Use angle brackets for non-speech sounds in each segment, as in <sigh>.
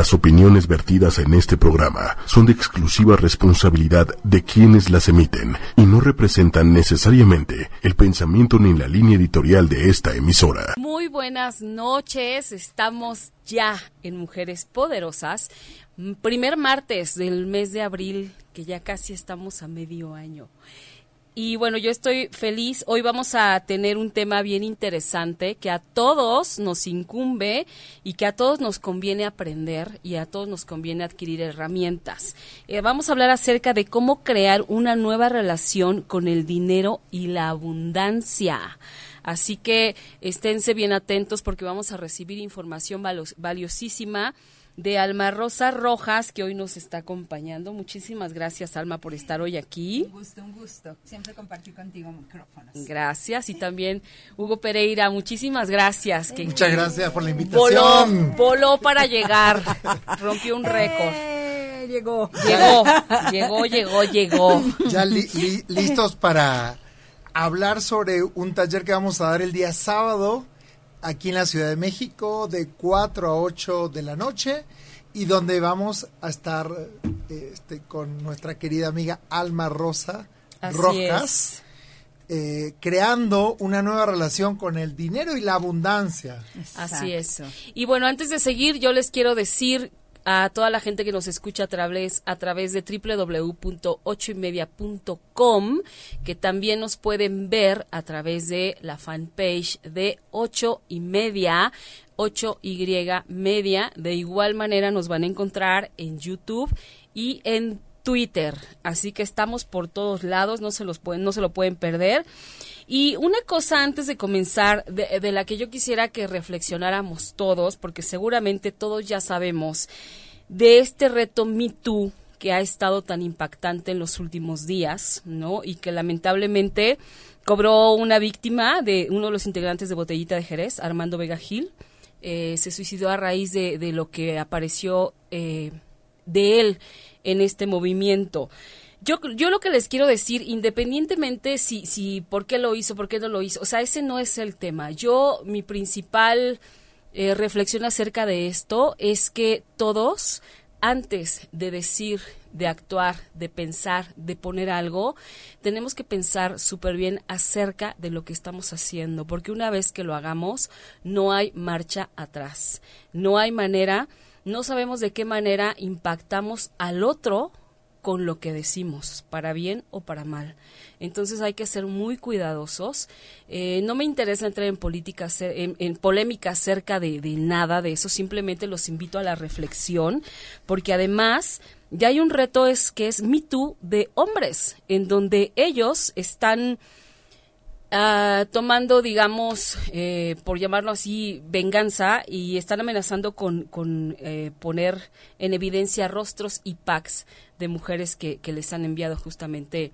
Las opiniones vertidas en este programa son de exclusiva responsabilidad de quienes las emiten y no representan necesariamente el pensamiento ni la línea editorial de esta emisora. Muy buenas noches, estamos ya en Mujeres Poderosas, primer martes del mes de abril, que ya casi estamos a medio año. Y bueno, yo estoy feliz. Hoy vamos a tener un tema bien interesante que a todos nos incumbe y que a todos nos conviene aprender y a todos nos conviene adquirir herramientas. Eh, vamos a hablar acerca de cómo crear una nueva relación con el dinero y la abundancia. Así que esténse bien atentos porque vamos a recibir información valiosísima de Alma Rosa Rojas, que hoy nos está acompañando. Muchísimas gracias, Alma, por estar hoy aquí. Un gusto, un gusto. Siempre compartir contigo micrófonos. Gracias. Y también Hugo Pereira, muchísimas gracias. Que, Muchas gracias por la invitación. Voló, para llegar. Rompió un récord. Eh, llegó. Llegó, llegó, llegó, llegó. Ya listos para hablar sobre un taller que vamos a dar el día sábado aquí en la Ciudad de México de 4 a 8 de la noche y donde vamos a estar este, con nuestra querida amiga Alma Rosa Rojas. Eh, creando una nueva relación con el dinero y la abundancia. Así es. Y bueno, antes de seguir, yo les quiero decir a toda la gente que nos escucha a través, a través de www.ochoymedia.com, que también nos pueden ver a través de la fanpage de ocho y media, 8Y media. De igual manera nos van a encontrar en YouTube y en Twitter. Así que estamos por todos lados, no se los pueden, no se lo pueden perder. Y una cosa antes de comenzar, de, la que yo quisiera que reflexionáramos todos, porque seguramente todos ya sabemos de este reto Me Too que ha estado tan impactante en los últimos días, ¿no? Y que lamentablemente cobró una víctima de uno de los integrantes de Botellita de Jerez, Armando Vega Gil. Eh, se suicidó a raíz de, lo que apareció eh, de él en este movimiento. Yo, yo lo que les quiero decir, independientemente si, si, por qué lo hizo, por qué no lo hizo, o sea, ese no es el tema. Yo, mi principal eh, reflexión acerca de esto es que todos, antes de decir, de actuar, de pensar, de poner algo, tenemos que pensar súper bien acerca de lo que estamos haciendo, porque una vez que lo hagamos, no hay marcha atrás, no hay manera, no sabemos de qué manera impactamos al otro con lo que decimos, para bien o para mal. Entonces hay que ser muy cuidadosos. Eh, no me interesa entrar en política, en, polémica acerca de, de, nada de eso. Simplemente los invito a la reflexión, porque además ya hay un reto es que es Me Too de hombres, en donde ellos están Uh, tomando, digamos, eh, por llamarlo así, venganza y están amenazando con, con eh, poner en evidencia rostros y packs de mujeres que, que, les han enviado justamente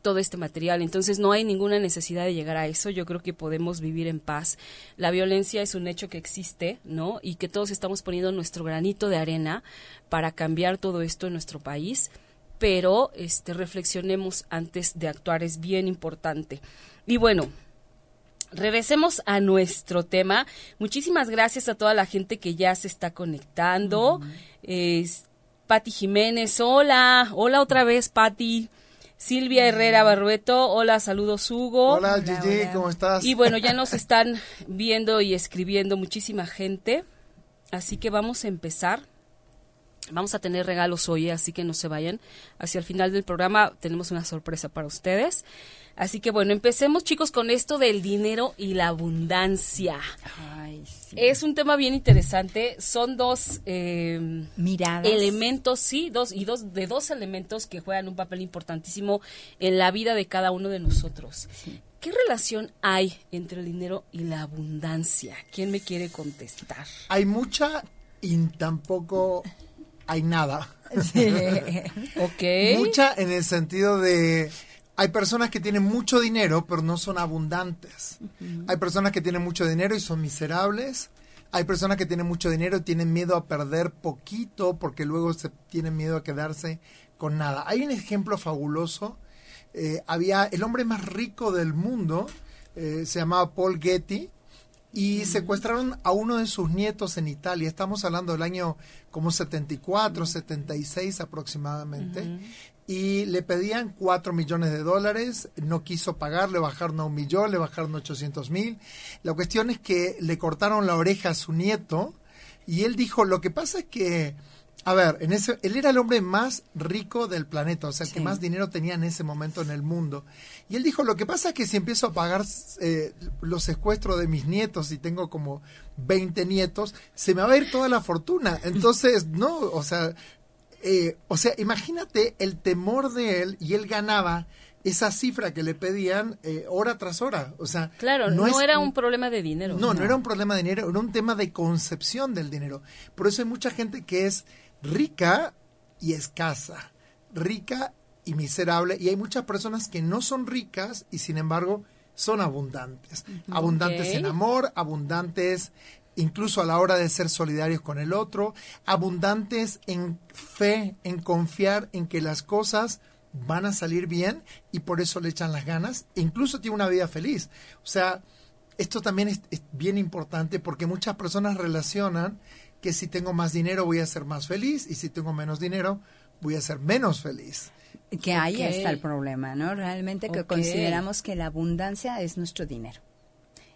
todo este material. Entonces no hay ninguna necesidad de llegar a eso. Yo creo que podemos vivir en paz. La violencia es un hecho que existe, ¿no? Y que todos estamos poniendo nuestro granito de arena para cambiar todo esto en nuestro país. Pero este, reflexionemos antes de actuar, es bien importante. Y bueno, regresemos a nuestro tema. Muchísimas gracias a toda la gente que ya se está conectando. Patti Jiménez, hola, hola otra vez, Patti. Silvia Herrera Barrueto, hola, saludos Hugo. Hola, Gigi, ¿cómo estás? Y bueno, ya nos <laughs> están viendo y escribiendo muchísima gente, así que vamos a empezar. Vamos a tener regalos hoy, así que no se vayan. Hacia el final del programa tenemos una sorpresa para ustedes. Así que bueno, empecemos chicos con esto del dinero y la abundancia. Es un tema bien interesante. Son dos eh, miradas, elementos, sí, dos y dos de dos elementos que juegan un papel importantísimo en la vida de cada uno de nosotros. ¿Qué relación hay entre el dinero y la abundancia? ¿Quién me quiere contestar? Hay mucha y tampoco hay nada. <laughs> ok. Mucha en el sentido de hay personas que tienen mucho dinero, pero no son abundantes. Hay personas que tienen mucho dinero y son miserables. Hay personas que tienen mucho dinero y tienen miedo a perder poquito porque luego se tienen miedo a quedarse con nada. Hay un ejemplo fabuloso. Eh, había el hombre más rico del mundo, eh, se llamaba Paul Getty, y secuestraron a uno de sus nietos en Italia. Estamos hablando del año como 74, 76 aproximadamente. Y le pedían 4 millones de dólares, no quiso pagar, le bajaron a un millón, le bajaron 800 mil. La cuestión es que le cortaron la oreja a su nieto y él dijo, lo que pasa es que a ver, en ese, él era el hombre más rico del planeta, o sea, el que más dinero tenía en ese momento en el mundo. Y él dijo, lo que pasa es que si empiezo a pagar eh, los secuestros de mis nietos y tengo como 20 nietos, se me va a ir toda la fortuna. <laughs> Entonces, no, o sea, eh, o sea, imagínate el temor de él y él ganaba esa cifra que le pedían eh, hora tras hora. O sea, claro, no, era un problema de dinero. No, no, no, era un problema de dinero, era un tema de concepción del dinero. Por eso hay mucha gente que es rica y escasa, rica y miserable, y hay muchas personas que no son ricas y sin embargo son abundantes, abundantes en amor, abundantes incluso a la hora de ser solidarios con el otro, abundantes en fe, en confiar en que las cosas van a salir bien y por eso le echan las ganas, e incluso tiene una vida feliz. O sea, esto también es bien importante porque muchas personas relacionan que si tengo más dinero voy a ser más feliz y si tengo menos dinero voy a ser menos feliz. Que ahí está el problema, ¿no? Realmente que consideramos que la abundancia es nuestro dinero.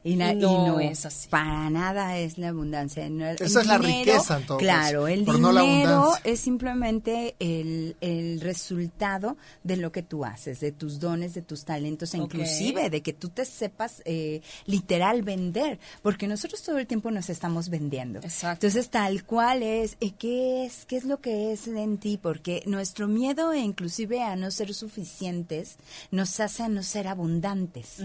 Y, no, es así. Para nada es la abundancia. Esa es la riqueza, en Claro, el dinero es simplemente el, el, resultado de lo que tú haces, de tus dones, de tus talentos, e inclusive de que tú te sepas eh, literal vender, porque nosotros todo el tiempo nos estamos vendiendo. Exacto. Entonces, tal cual es, eh, ¿qué es? ¿Qué es lo que es en ti? Porque nuestro miedo, inclusive a no ser suficientes, nos hace a no ser abundantes.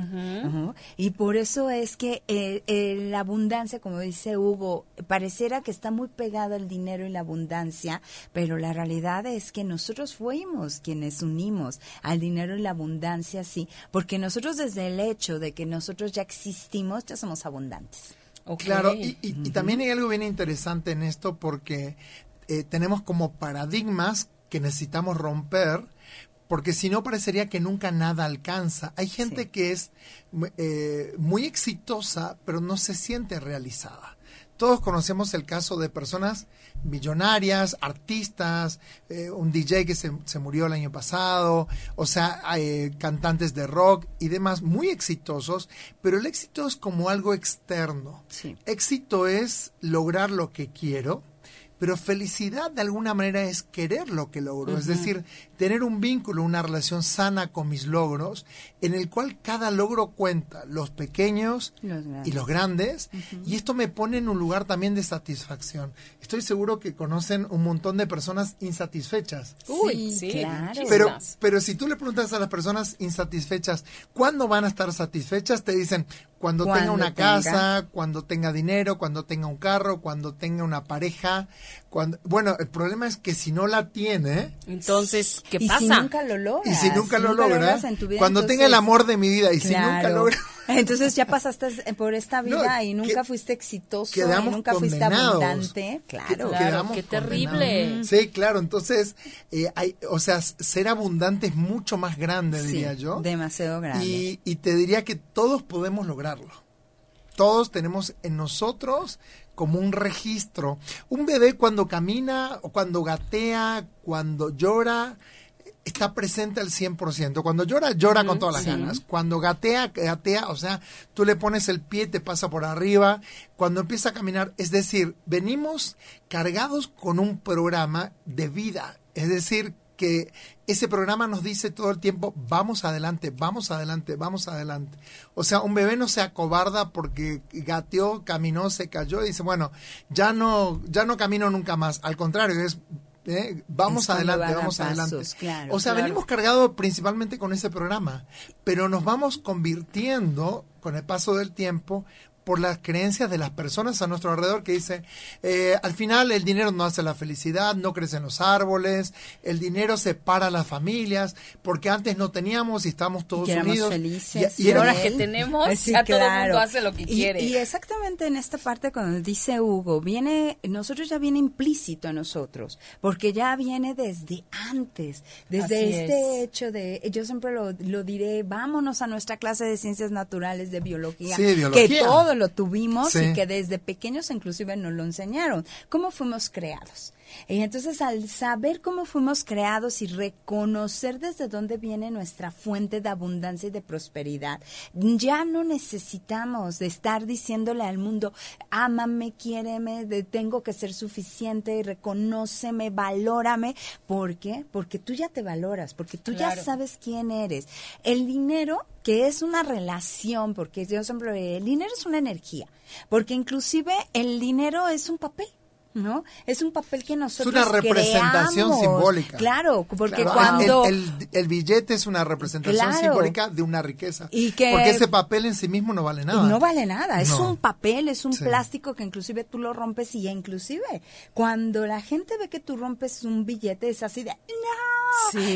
Y por eso es es que eh, la abundancia, como dice Hugo, pareciera que está muy pegado al dinero y la abundancia, pero la realidad es que nosotros fuimos quienes unimos al dinero y la abundancia, sí, porque nosotros desde el hecho de que nosotros ya existimos, ya somos abundantes. Claro, y, también hay algo bien interesante en esto porque eh, tenemos como paradigmas que necesitamos romper porque si no parecería que nunca nada alcanza. Hay gente que es eh, muy exitosa, pero no se siente realizada. Todos conocemos el caso de personas millonarias, artistas, eh, un DJ que se, murió el año pasado, o sea, eh, cantantes de rock y demás, muy exitosos, pero el éxito es como algo externo. Éxito es lograr lo que quiero, pero felicidad de alguna manera es querer lo que logro, es decir, tener un vínculo, una relación sana con mis logros, en el cual cada logro cuenta, los pequeños y los grandes, y esto me pone en un lugar también de satisfacción. Estoy seguro que conocen un montón de personas insatisfechas. Uy, sí, claro. Pero, pero si tú le preguntas a las personas insatisfechas, ¿cuándo van a estar satisfechas? Te dicen, cuando, tenga una casa, cuando tenga dinero, cuando tenga un carro, cuando tenga una pareja. Cuando, bueno, el problema es que si no la tiene. Entonces, ¿qué y pasa? Si nunca lo logras. Y si nunca lo logras. cuando tenga el amor de mi vida y si nunca logra. Entonces ya pasaste por esta vida y nunca fuiste exitoso y nunca fuiste abundante. Claro, claro qué terrible. Sí, claro. Entonces, eh, hay, o sea, ser abundante es mucho más grande, diría yo. Demasiado grande. Y, y te diría que todos podemos lograrlo. Todos tenemos en nosotros como un registro. Un bebé cuando camina, o cuando gatea, cuando llora, está presente al 100%. Cuando llora, llora con todas las ganas. Cuando gatea, gatea, o sea, tú le pones el pie, te pasa por arriba. Cuando empieza a caminar, es decir, venimos cargados con un programa de vida. Es decir, que ese programa nos dice todo el tiempo, vamos adelante, vamos adelante, vamos adelante. O sea, un bebé no se acobarda porque gateó, caminó, se cayó y dice, bueno, ya no, ya no camino nunca más. Al contrario, es ¿eh? vamos adelante, vamos adelante. o sea, venimos cargados principalmente con ese programa, pero nos vamos convirtiendo con el paso del tiempo por las creencias de las personas a nuestro alrededor que dice, eh, al final el dinero no hace la felicidad, no crecen los árboles, el dinero separa las familias, porque antes no teníamos y estamos todos y unidos. Felices, y, ahora que <laughs> tenemos, ya todo el mundo hace lo que quiere. Y exactamente en esta parte cuando dice Hugo, viene, nosotros ya viene implícito a nosotros, porque ya viene desde antes, desde este hecho de, yo siempre lo, diré, vámonos a nuestra clase de ciencias naturales, de biología, biología. que todo lo tuvimos y que desde pequeños inclusive nos lo enseñaron. ¿Cómo fuimos creados? Y entonces al saber cómo fuimos creados y reconocer desde dónde viene nuestra fuente de abundancia y de prosperidad, ya no necesitamos de estar diciéndole al mundo, ámame, quiéreme, tengo que ser suficiente, reconóceme, valórame. ¿Por qué? Porque tú ya te valoras, porque tú ya sabes quién eres. El dinero que es una relación, porque yo siempre el dinero es una energía, porque inclusive el dinero es un papel. ¿No? Es un papel que nosotros Es una representación simbólica. Claro, porque cuando... El, billete es una representación simbólica de una riqueza. Y que... Porque ese papel en sí mismo no vale nada. No vale nada, es un papel, es un plástico que inclusive tú lo rompes y inclusive cuando la gente ve que tú rompes un billete es así de, no,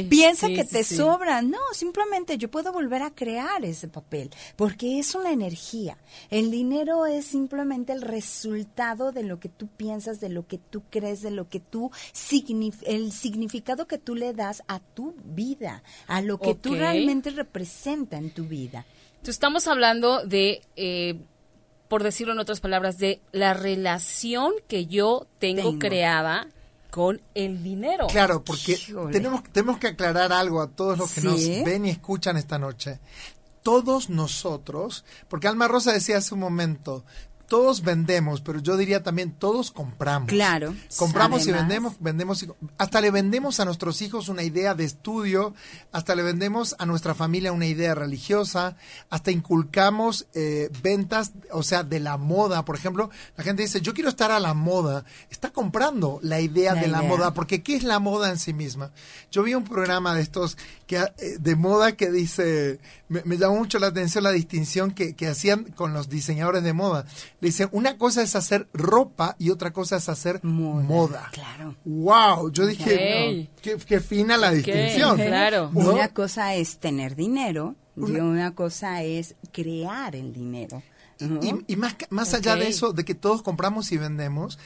piensa que te sobra. No, simplemente yo puedo volver a crear ese papel porque es una energía. El dinero es simplemente el resultado de lo que tú piensas de lo que tú crees, de lo que tú, el significado que tú le das a tu vida, a lo que tú realmente representa en tu vida. Entonces estamos hablando de, eh, por decirlo en otras palabras, de la relación que yo tengo, creada con el dinero. Claro, porque tenemos, tenemos que aclarar algo a todos los que nos ven y escuchan esta noche. Todos nosotros, porque Alma Rosa decía hace un momento, todos vendemos, pero yo diría también todos compramos. Claro. Compramos y vendemos, vendemos y, hasta le vendemos a nuestros hijos una idea de estudio, hasta le vendemos a nuestra familia una idea religiosa, hasta inculcamos eh, ventas, o sea, de la moda, por ejemplo, la gente dice, yo quiero estar a la moda, está comprando la idea de la moda, porque ¿qué es la moda en sí misma? Yo vi un programa de estos que eh, de moda que dice, me, llamó mucho la atención la distinción que, que hacían con los diseñadores de moda le dicen, una cosa es hacer ropa y otra cosa es hacer moda. Claro. Wow, yo dije, qué, fina la distinción. Claro. Una cosa es tener dinero y una cosa es crear el dinero. Y, más, más allá de eso, de que todos compramos y vendemos,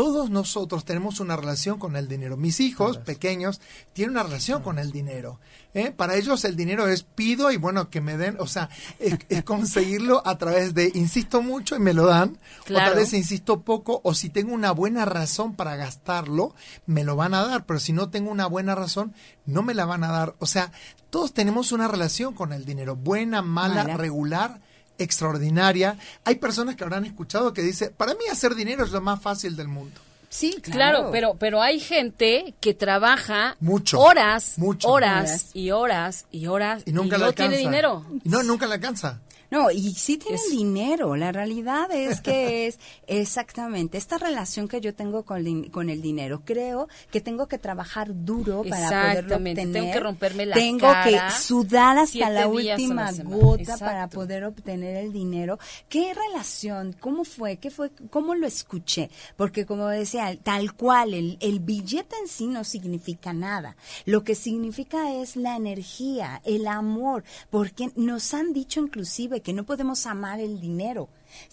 todos nosotros tenemos una relación con el dinero. Mis hijos pequeños tienen una relación con el dinero. ¿eh? Para ellos el dinero es pido y bueno, que me den, o sea, es, conseguirlo a través de insisto mucho y me lo dan, o tal vez insisto poco, o si tengo una buena razón para gastarlo, me lo van a dar, pero si no tengo una buena razón, no me la van a dar. O sea, todos tenemos una relación con el dinero, buena, mala. regular extraordinaria. Hay personas que habrán escuchado que dice, para mí hacer dinero es lo más fácil del mundo. Sí, claro. pero pero hay gente que trabaja mucho, horas, horas y horas y horas y, nunca no tiene dinero. no, nunca le alcanza. No, y sí tienen dinero. La realidad es que es exactamente esta relación que yo tengo con, con el dinero. Creo que tengo que trabajar duro para poderlo obtener. Tengo que romperme la Tengo que sudar hasta la última gota para poder obtener el dinero. ¿Qué relación? ¿Cómo fue? ¿Qué fue? ¿Cómo lo escuché? Porque como decía, tal cual, el, el billete en sí no significa nada. Lo que significa es la energía, el amor, porque nos han dicho inclusive que no podemos amar el dinero.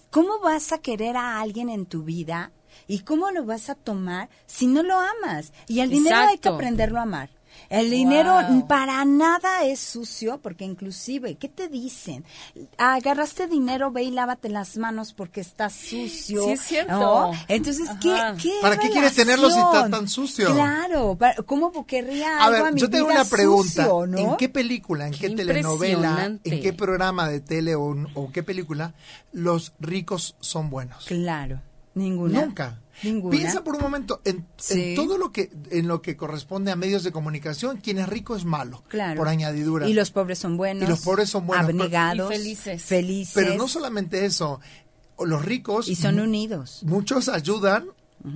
¿Cómo vas a querer a alguien en tu vida y cómo lo vas a tomar si no lo amas? Y el dinero hay que aprenderlo a amar. El dinero para nada es sucio, porque inclusive, ¿qué te dicen? Agarraste dinero, ve y lávate las manos porque está sucio. Sí, es cierto. Entonces, ¿qué, qué ¿Para qué quieres tenerlo si está tan sucio? Claro, ¿cómo querría a ver, yo tengo una pregunta. ¿En qué película, en qué, telenovela, en qué programa de tele o, o qué película los ricos son buenos? Claro, ninguna. Nunca. Piensa por un momento en, todo lo que en lo que corresponde a medios de comunicación, quien es rico es malo, por añadidura. Y los pobres son buenos. Y los pobres son buenos. Abnegados. Y felices. Felices. Pero no solamente eso, los ricos... Y son unidos. Muchos ayudan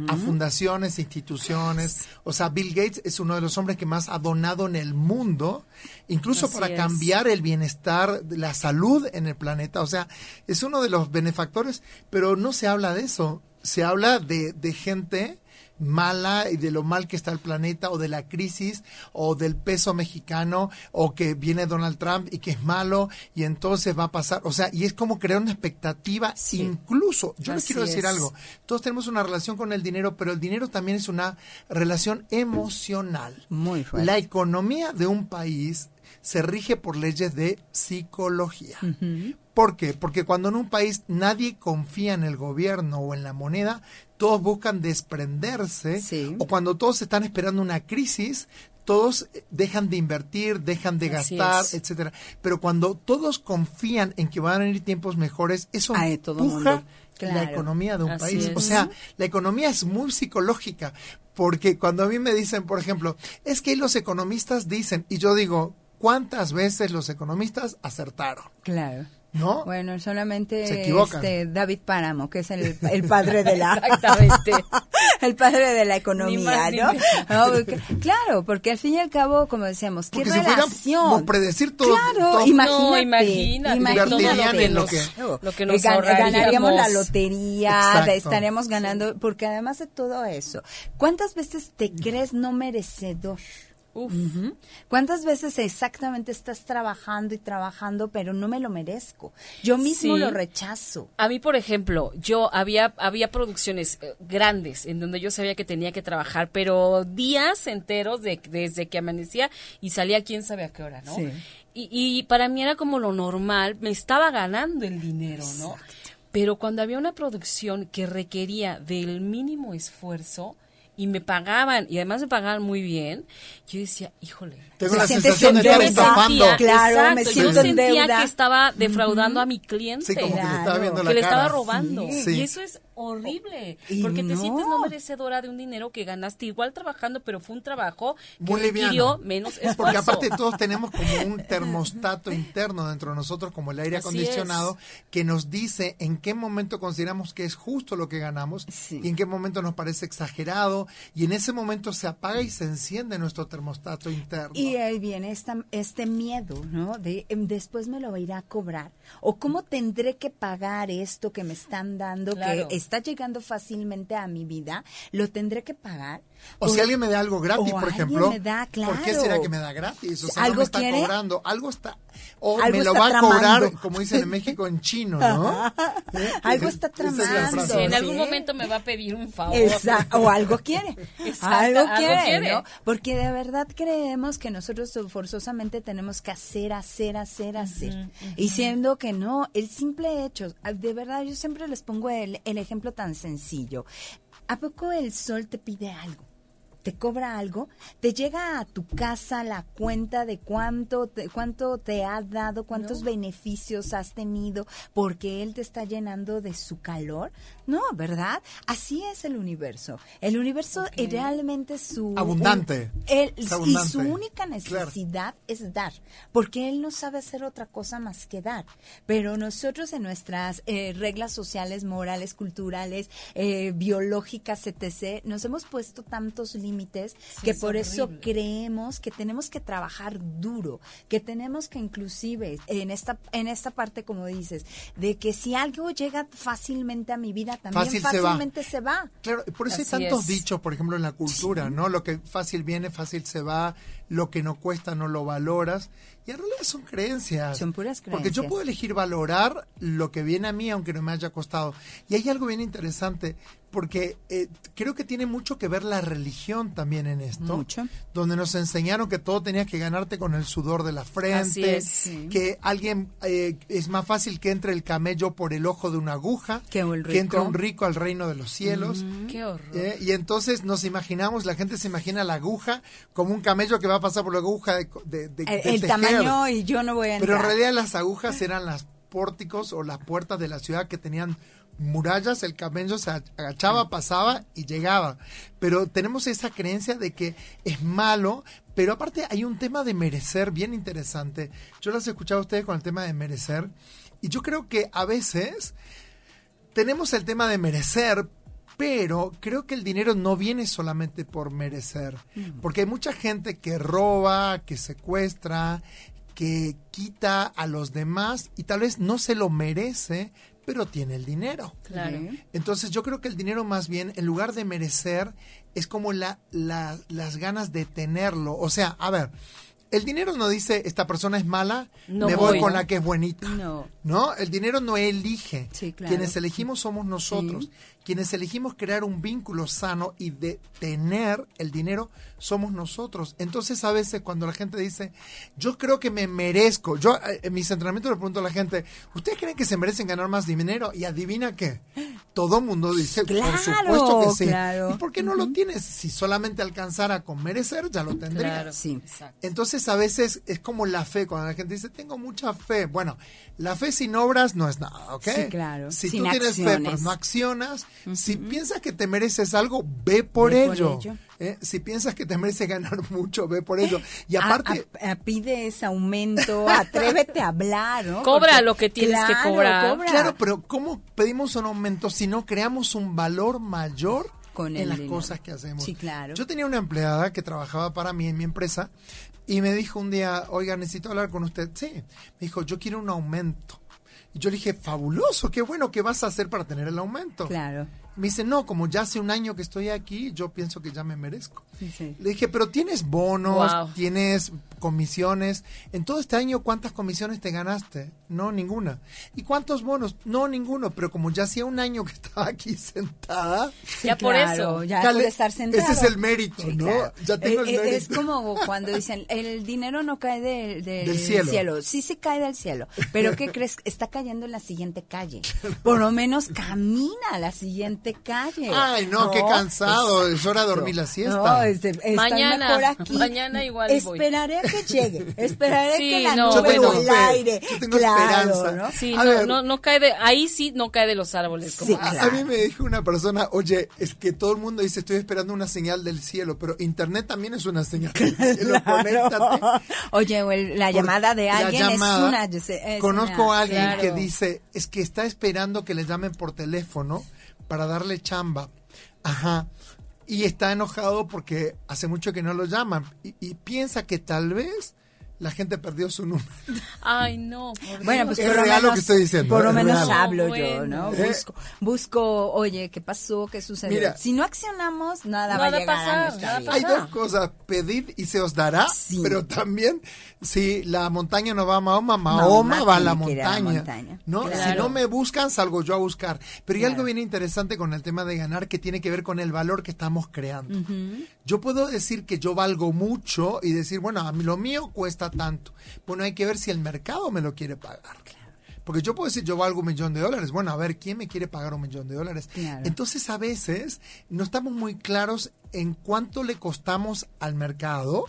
a fundaciones, instituciones. O sea, Bill Gates es uno de los hombres que más ha donado en el mundo, incluso para cambiar el bienestar, la salud en el planeta. O sea, es uno de los benefactores, pero no se habla de eso se habla de, de gente mala y de lo mal que está el planeta o de la crisis o del peso mexicano o que viene Donald Trump y que es malo y entonces va a pasar, o sea, y es como crear una expectativa incluso, yo les quiero decir algo, todos tenemos una relación con el dinero, pero el dinero también es una relación emocional. Muy fuerte. La economía de un país se rige por leyes de psicología. ¿Por qué? Porque cuando en un país nadie confía en el gobierno o en la moneda, todos buscan desprenderse, o cuando todos están esperando una crisis, todos dejan de invertir, dejan de gastar, etcétera. Pero cuando todos confían en que van a venir tiempos mejores, eso empuja la economía de un país. O sea, la economía es muy psicológica, porque cuando a mí me dicen, por ejemplo, es que los economistas dicen, y yo digo, ¿cuántas veces los economistas acertaron? Claro. ¿No? Bueno, solamente este David Páramo, que es el, el padre de la <laughs> Exactamente. <laughs> el padre de la economía, ¿no? claro, porque al fin y al cabo, como decíamos, ¿qué porque relación? Si predecir todo. Claro, imagínate, imagínate, imagínate lo que, lo que nos ganaríamos la lotería, estaríamos ganando, porque además de todo eso, ¿cuántas veces te crees no merecedor? Uf. ¿Cuántas veces exactamente estás trabajando y trabajando, pero no me lo merezco? Yo mismo lo rechazo. A mí, por ejemplo, yo había, había producciones eh, grandes en donde yo sabía que tenía que trabajar, pero días enteros de, desde que amanecía y salía quién sabe a qué hora, ¿no? Y, y para mí era como lo normal, me estaba ganando el dinero, ¿no? Pero cuando había una producción que requería del mínimo esfuerzo, y me pagaban, y además me pagaban muy bien, yo decía, híjole. Tengo la sensación de estar estafando. Claro, me siento yo sentía que estaba defraudando a mi cliente. Sí, como que le estaba viendo la Que le estaba robando. Y eso es horrible, porque te sientes no merecedora de un dinero que ganaste igual trabajando, pero fue un trabajo que requirió menos <laughs> esfuerzo. Porque aparte todos tenemos como un termostato interno dentro de nosotros, como el aire acondicionado, que nos dice en qué momento consideramos que es justo lo que ganamos y en qué momento nos parece exagerado y en ese momento se apaga y se enciende nuestro termostato interno. Y ahí viene esta, este miedo, ¿no? De em, después me lo irá a cobrar o cómo tendré que pagar esto que me están dando que está llegando fácilmente a mi vida, lo tendré que pagar. O, si alguien me da algo gratis, por ejemplo, ¿por qué será que me da gratis? O sea, ¿Algo no me está cobrando, algo está o me lo va a cobrar, como dicen en México, en chino, ¿no? <laughs> algo está tramando. en algún momento me va a pedir un favor. o algo quiere. <laughs> algo, quiere, ¿no? Porque de verdad creemos que nosotros forzosamente tenemos que hacer, hacer, hacer, hacer. Y siendo que no, el simple hecho, de verdad yo siempre les pongo el, el ejemplo tan sencillo. ¿A poco el sol te pide algo? Te cobra algo, te llega a tu casa la cuenta de cuánto te, cuánto te ha dado, cuántos beneficios has tenido, porque él te está llenando de su calor. No, ¿verdad? Así es el universo. El universo realmente es su... Abundante. y su única necesidad es dar, porque él no sabe hacer otra cosa más que dar. Pero nosotros en nuestras eh, reglas sociales, morales, culturales, eh, biológicas, etc., nos hemos puesto tantos límites límites, que por eso creemos que tenemos que trabajar duro, que tenemos que inclusive en esta en esta parte como dices, de que si algo llega fácilmente a mi vida también fácilmente se va. Claro, por eso hay tantos dichos, por ejemplo, en la cultura, ¿no? Lo que fácil viene, fácil se va, lo que no cuesta no lo valoras. Y en realidad son creencias. Son puras creencias. Porque yo puedo elegir valorar lo que viene a mí aunque no me haya costado. Y hay algo bien interesante porque eh, creo que tiene mucho que ver la religión también en esto. Mucho. Donde nos enseñaron que todo tenías que ganarte con el sudor de la frente. Que alguien eh, es más fácil que entre el camello por el ojo de una aguja. Que, entre un rico al reino de los cielos. Mm, qué horror. Eh, y entonces nos imaginamos, la gente se imagina la aguja como un camello que va a pasar por la aguja de, de, el, tamaño y yo no voy a entrar. Pero en realidad las agujas eran las pórticos o las puertas de la ciudad que tenían murallas, el camello se agachaba, pasaba y llegaba. Pero tenemos esa creencia de que es malo, pero aparte hay un tema de merecer bien interesante. Yo las he escuchado a ustedes con el tema de merecer y yo creo que a veces tenemos el tema de merecer, pero creo que el dinero no viene solamente por merecer, mm. porque hay mucha gente que roba, que secuestra, que quita a los demás y tal vez no se lo merece, pero tiene el dinero. Claro. Entonces yo creo que el dinero más bien, en lugar de merecer, es como la, las ganas de tenerlo. O sea, a ver, el dinero no dice esta persona es mala, me voy, con la que es bonita. No. ¿No? El dinero no elige. Sí, claro. Quienes elegimos somos nosotros. Quienes elegimos crear un vínculo sano y de tener el dinero somos nosotros. Entonces a veces cuando la gente dice, yo creo que me merezco, yo eh, en mis entrenamientos le pregunto a la gente, ¿ustedes creen que se merecen ganar más dinero? Y adivina qué, todo mundo dice, por Claro, supuesto que sí. claro. ¿Y por qué no lo tienes? Si solamente alcanzara con merecer, ya lo tendría. Claro. Sí. Entonces a veces es como la fe, cuando la gente dice, tengo mucha fe. Bueno, la fe sin obras no es nada, ¿ok? Sí, claro. Si Sin tú tienes fe pero acciones. no accionas, si piensas que te mereces algo, ve por Ve por ello. ¿eh? Si piensas que te mereces ganar <laughs> mucho, ve por ello. Y aparte... a- a- pide ese aumento, atrévete a hablar, ¿no? Cobra Porque- lo que tienes que Claro, cobrar. cobra. Claro, pero ¿cómo pedimos un aumento si no creamos un valor mayor Con en las dinero. cosas que hacemos? Sí, claro. Yo tenía una empleada que trabajaba para mí en mi empresa y me dijo un día, oiga, necesito hablar con usted. Sí, me dijo, yo quiero un aumento. Y yo le dije, fabuloso, qué bueno, ¿qué vas a hacer para tener el aumento? Claro. Me dice, no, como ya hace un año que estoy aquí, yo pienso que ya me merezco. Sí, sí. Le dije, pero tienes bonos, Wow. tienes comisiones. En todo este año, ¿cuántas comisiones te ganaste? No, ninguna. ¿Y cuántos bonos? No, ninguno. Pero como ya hacía un año que <laughs> estaba aquí sentada, Sí, Ya por claro, eso. Ya Cale, por estar sentado. ese es el mérito, ¿no? Ya tengo el Eh, eh, Es mérito. como cuando dicen, el dinero no cae del, del Del cielo. Sí, sí cae del cielo. Pero ¿qué <laughs> crees? Está cayendo en la siguiente calle. Por lo menos camina a la siguiente calle. Ay, no, qué cansado, es hora de dormir la siesta. No, este, Mañana, mejor aquí. mañana igual voy. Esperaré a que llegue. Esperaré Sí, que la no, nube bueno. o el aire. Yo tengo claro, esperanza. ¿no? Sí, A no, ver. no, no cae de, ahí sí no cae de los árboles. Sí, como- A- claro. A mí me dijo una persona, oye, es que todo el mundo dice, estoy esperando una señal del cielo, pero Internet también es una señal del <laughs> cielo, conéctate. Oye, o el- la llamada de alguien llamada, es una... yo sé, es Conozco una- a alguien claro. que dice, es que está esperando que le llamen por teléfono para darle chamba. Ajá. Y está enojado porque hace mucho que no lo llaman. Y, y piensa que tal vez la gente perdió su número. Ay, no. por Bueno, Dios. pues Es por lo real lo menos, que estoy diciendo, Por lo menos hablo No, yo, bueno. ¿no? ¿Eh? Busco, busco, oye, ¿qué pasó? ¿Qué sucedió? Mira. si no accionamos, nada, va a Nada llegar pasa, a nuestra nada vida. Hay dos cosas, pedid y se os dará, Sí. pero también si la montaña no va a Mahoma, Mahoma Mahoma va a la tiene que ir a la montaña. montaña. ¿no? Claro. Si no me buscan, salgo yo a buscar. Pero hay Claro. algo bien interesante con el tema de ganar que tiene que ver con el valor que estamos creando. Yo puedo decir que yo valgo mucho y decir, bueno, a mí lo mío cuesta tanto. Bueno, hay que ver si el mercado me lo quiere pagar. Porque yo puedo decir, yo valgo un millón de dólares. Bueno, a ver, ¿quién me quiere pagar un millón de dólares? Claro. Entonces, a veces no estamos muy claros en cuánto le costamos al mercado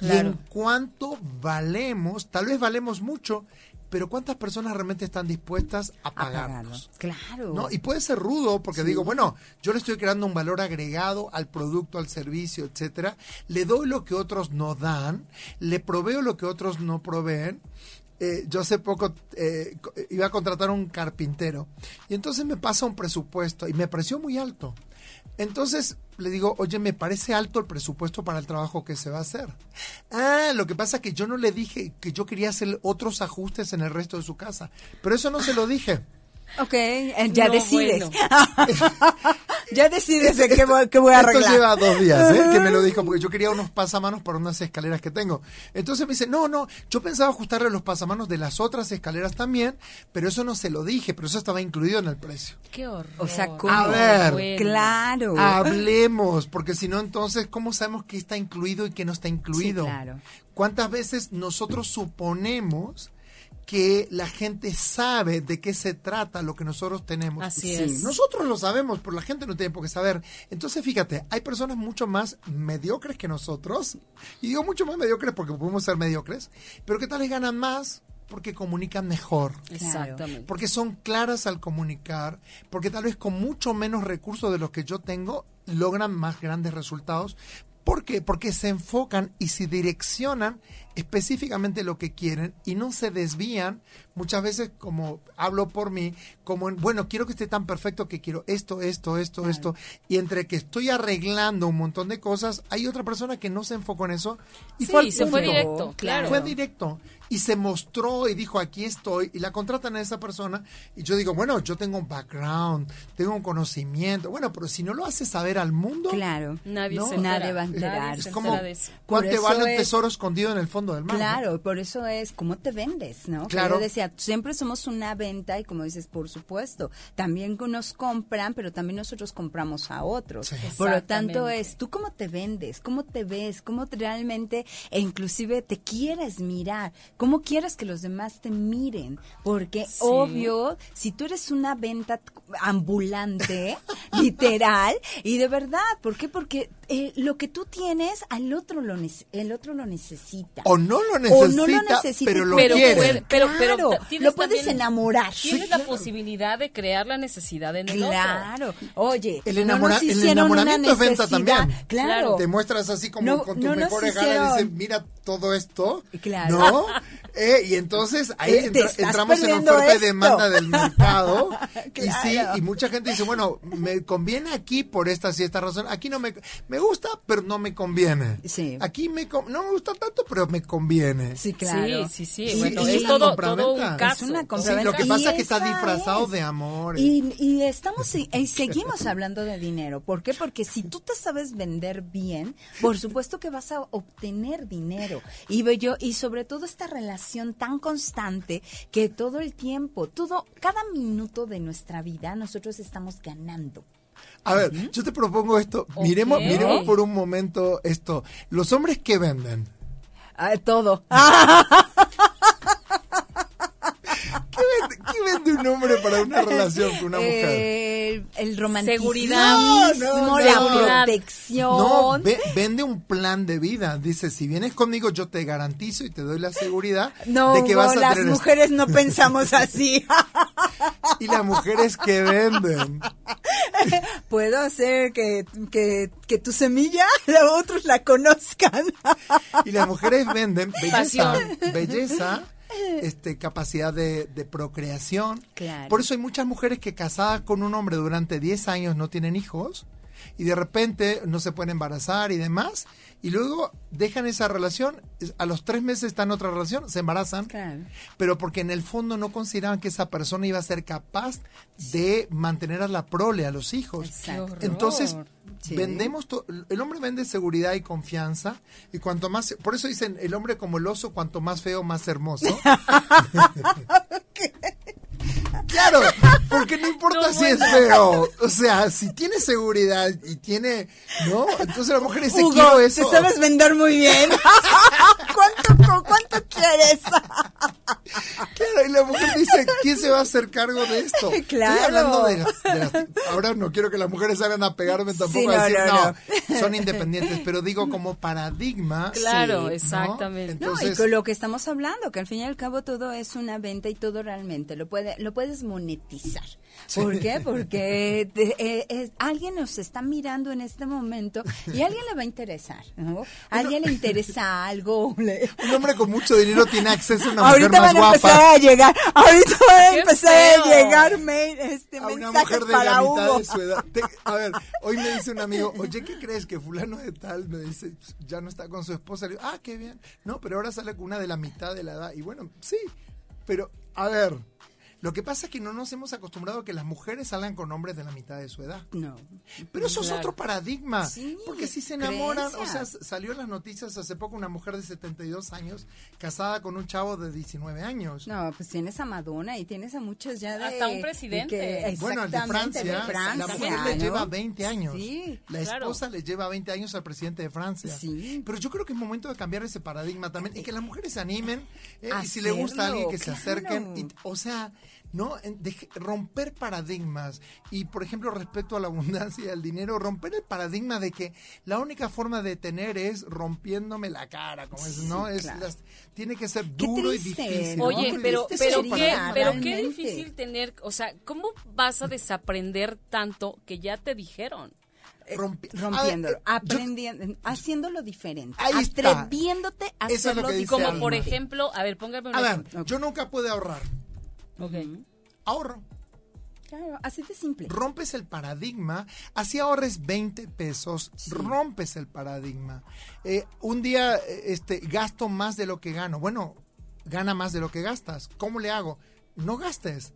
y en cuánto valemos. Tal vez valemos mucho, pero ¿cuántas personas realmente están dispuestas a A pagarnos? Claro. ¿no? Y puede ser rudo porque digo, bueno, yo le estoy creando un valor agregado al producto, al servicio, etcétera. Le doy lo que otros no dan, le proveo lo que otros no proveen. Eh, yo hace poco eh, iba a contratar a un carpintero y entonces me pasa un presupuesto y me pareció muy alto. Entonces le digo, oye, me parece alto el presupuesto para el trabajo que se va a hacer. Ah, lo que pasa es que yo no le dije que yo quería hacer otros ajustes en el resto de su casa, pero eso no se lo dije. Ok, eh, ya No, decides. bueno. <laughs> ya decides de qué voy, qué voy a Esto arreglar. lleva dos días, ¿eh? Que me lo dijo, porque yo quería unos pasamanos para unas escaleras que tengo. Entonces me dice, no, no, yo pensaba ajustarle los pasamanos de las otras escaleras también, pero eso no se lo dije, pero eso estaba incluido en el precio. Qué horror. O sea, ¿cómo? A ver. Bueno. Claro. Hablemos, porque si no, entonces, ¿cómo sabemos qué está incluido y qué no está incluido? Sí, claro. ¿Cuántas veces nosotros suponemos que la gente sabe de qué se trata lo que nosotros tenemos? Así Sí. es. Nosotros lo sabemos, pero la gente no tiene por qué saber. Entonces, fíjate, hay personas mucho más mediocres que nosotros, y digo mucho más mediocres porque podemos ser mediocres, pero que tal vez ganan más porque comunican mejor. Exactamente. Porque son claras al comunicar, porque tal vez con mucho menos recursos de los que yo tengo logran más grandes resultados. ¿Por qué? Porque se enfocan y se direccionan específicamente lo que quieren y no se desvían muchas veces como hablo por mí, como en, bueno, quiero que esté tan perfecto que quiero esto, esto, esto, esto. Y entre que estoy arreglando un montón de cosas, hay otra persona que no se enfocó en eso y Sí, fue se fue directo, claro. Fue directo. y se mostró y dijo, aquí estoy, y la contratan a esa persona, y yo digo, bueno, yo tengo un background, tengo un conocimiento, bueno, pero si no lo haces saber al mundo, claro, nadie, se nadie va a enterar. Es como, ¿cuánto vale un tesoro escondido en el fondo del mar? Claro, por eso es, ¿cómo te vendes? ¿no? Claro. yo decía, siempre somos una venta, y como dices, por supuesto, también nos compran, pero también nosotros compramos a otros. Por lo tanto, es, ¿tú cómo te vendes? ¿Cómo te ves? ¿Cómo realmente, e inclusive te quieres mirar? ¿Cómo quieres que los demás te miren? Porque obvio, si tú eres una venta ambulante, <laughs> literal, y de verdad, ¿por qué? Porque eh, lo que tú tienes, al otro lo el otro lo necesita. O no lo necesita, pero lo quiere. Pero, pero, lo puedes enamorar. Tienes la posibilidad de crear la necesidad en el otro. Claro. Oye, el, enamoramiento es venta también. Claro. Te muestras así como con tu mejor gana y dices, mira todo esto. Claro. ¿No? Eh, y entonces ahí eh, entramos en oferta y demanda del mercado. <laughs> Y sí, y mucha gente dice, bueno, me conviene aquí por esta y esta razón. Aquí no me, me gusta, pero no me conviene. Sí. Aquí me, no me gusta tanto, pero me conviene. Sí, claro. Sí, sí, sí. Bueno, es, todo, todo, un caso. Es una sí, lo que pasa es que está disfrazado de amor. Y, y estamos, y seguimos hablando de dinero. ¿Por qué? Porque si tú te sabes vender bien, por supuesto que vas a obtener dinero. Y yo, y sobre todo esta relación tan constante que todo el tiempo, todo, cada minuto de nuestra vida nosotros estamos ganando. A ver, yo te propongo esto. Miremos, miremos por un momento esto. Los hombres que venden. Ah, todo. <laughs> ¿Qué vende, un hombre para una relación con una mujer? el romanticismo, Seguridad. la protección. No, vende un plan de vida. Dice, si vienes conmigo yo te garantizo y te doy la seguridad de que vas a las mujeres no <laughs> pensamos así. y las mujeres que venden. <laughs> Puedo hacer que, que, que tu semilla los otros la conozcan. y las mujeres venden belleza, belleza <laughs> este, capacidad de, procreación. Por eso hay muchas mujeres que casadas con un hombre durante 10 años no tienen hijos y de repente no se pueden embarazar y demás, y luego dejan esa relación, a los tres meses están en otra relación, se embarazan, pero porque en el fondo no consideraban que esa persona iba a ser capaz de mantener a la prole, a los hijos. Entonces, vendemos, el hombre vende seguridad y confianza, y cuanto más, por eso dicen, el hombre como el oso, cuanto más feo, más hermoso. <laughs> Claro, porque no importa si es feo. O sea, si tiene seguridad y tiene, ¿no? Entonces la mujer dice, quiero eso. Te sabes vender muy bien. <laughs> <laughs> ¿Cuánto, ¿Cuánto quieres? Claro, y la mujer dice, ¿quién se va a hacer cargo de esto? <laughs> Claro. Estoy hablando de, las, ahora no quiero que las mujeres salgan a pegarme tampoco a decir, no, son independientes, <laughs> pero digo como paradigma. Claro, exactamente. Entonces, y con lo que estamos hablando, que al fin y al cabo todo es una venta y todo realmente lo puede, lo puedes monetizar. ¿Por qué? Porque eh, alguien nos está mirando en este momento y a alguien le va a interesar, ¿no? A alguien le interesa algo. Un hombre con mucho dinero tiene acceso a una mujer más van a llegar, ahorita van a empezar a llegar mail, este, a una mujer de la mitad de su <laughs> edad. a ver, hoy me dice un amigo, oye, ¿qué crees que fulano de tal? Me dice, ya no está con su esposa. Le digo, ah, qué bien. No, pero ahora sale con una de la mitad de la edad. Y bueno, sí, pero a ver, lo que pasa es que no nos hemos acostumbrado a que las mujeres salgan con hombres de la mitad de su edad. No. Pero eso es otro paradigma. porque si se enamoran, o sea, salió en las noticias hace poco una mujer de 72 años casada con un chavo de 19 años. No, pues tienes a Madonna y tienes a muchos ya de... Hasta un presidente. bueno, el de Francia, la mujer le lleva 20 años. Sí, la esposa le lleva 20 años al presidente de Francia. Sí. Pero yo creo que es momento de cambiar ese paradigma también y que las mujeres se animen eh, y si le gusta a alguien que se acerquen. o sea, ¿no? De romper paradigmas y, por ejemplo, respecto a la <laughs> abundancia y al dinero, romper el paradigma de que la única forma de tener es rompiéndome la cara, como es, ¿no? es tiene que ser duro y difícil. Oye, pero, pero, qué, pero qué difícil tener, o sea, ¿cómo vas a desaprender tanto que ya te dijeron? Eh, rompiéndolo, eh, aprendiendo, haciéndolo diferente, atreviéndote a hacerlo diferente. Como por ejemplo, a ver, póngame un A ver, yo nunca pude ahorrar. Ok. Ahorro. Claro, así de simple. Rompes el paradigma, así ahorres 20 pesos, rompes el paradigma. Eh, un día este, gasto más de lo que gano. Bueno, gana más de lo que gastas. ¿Cómo le hago? No gastes.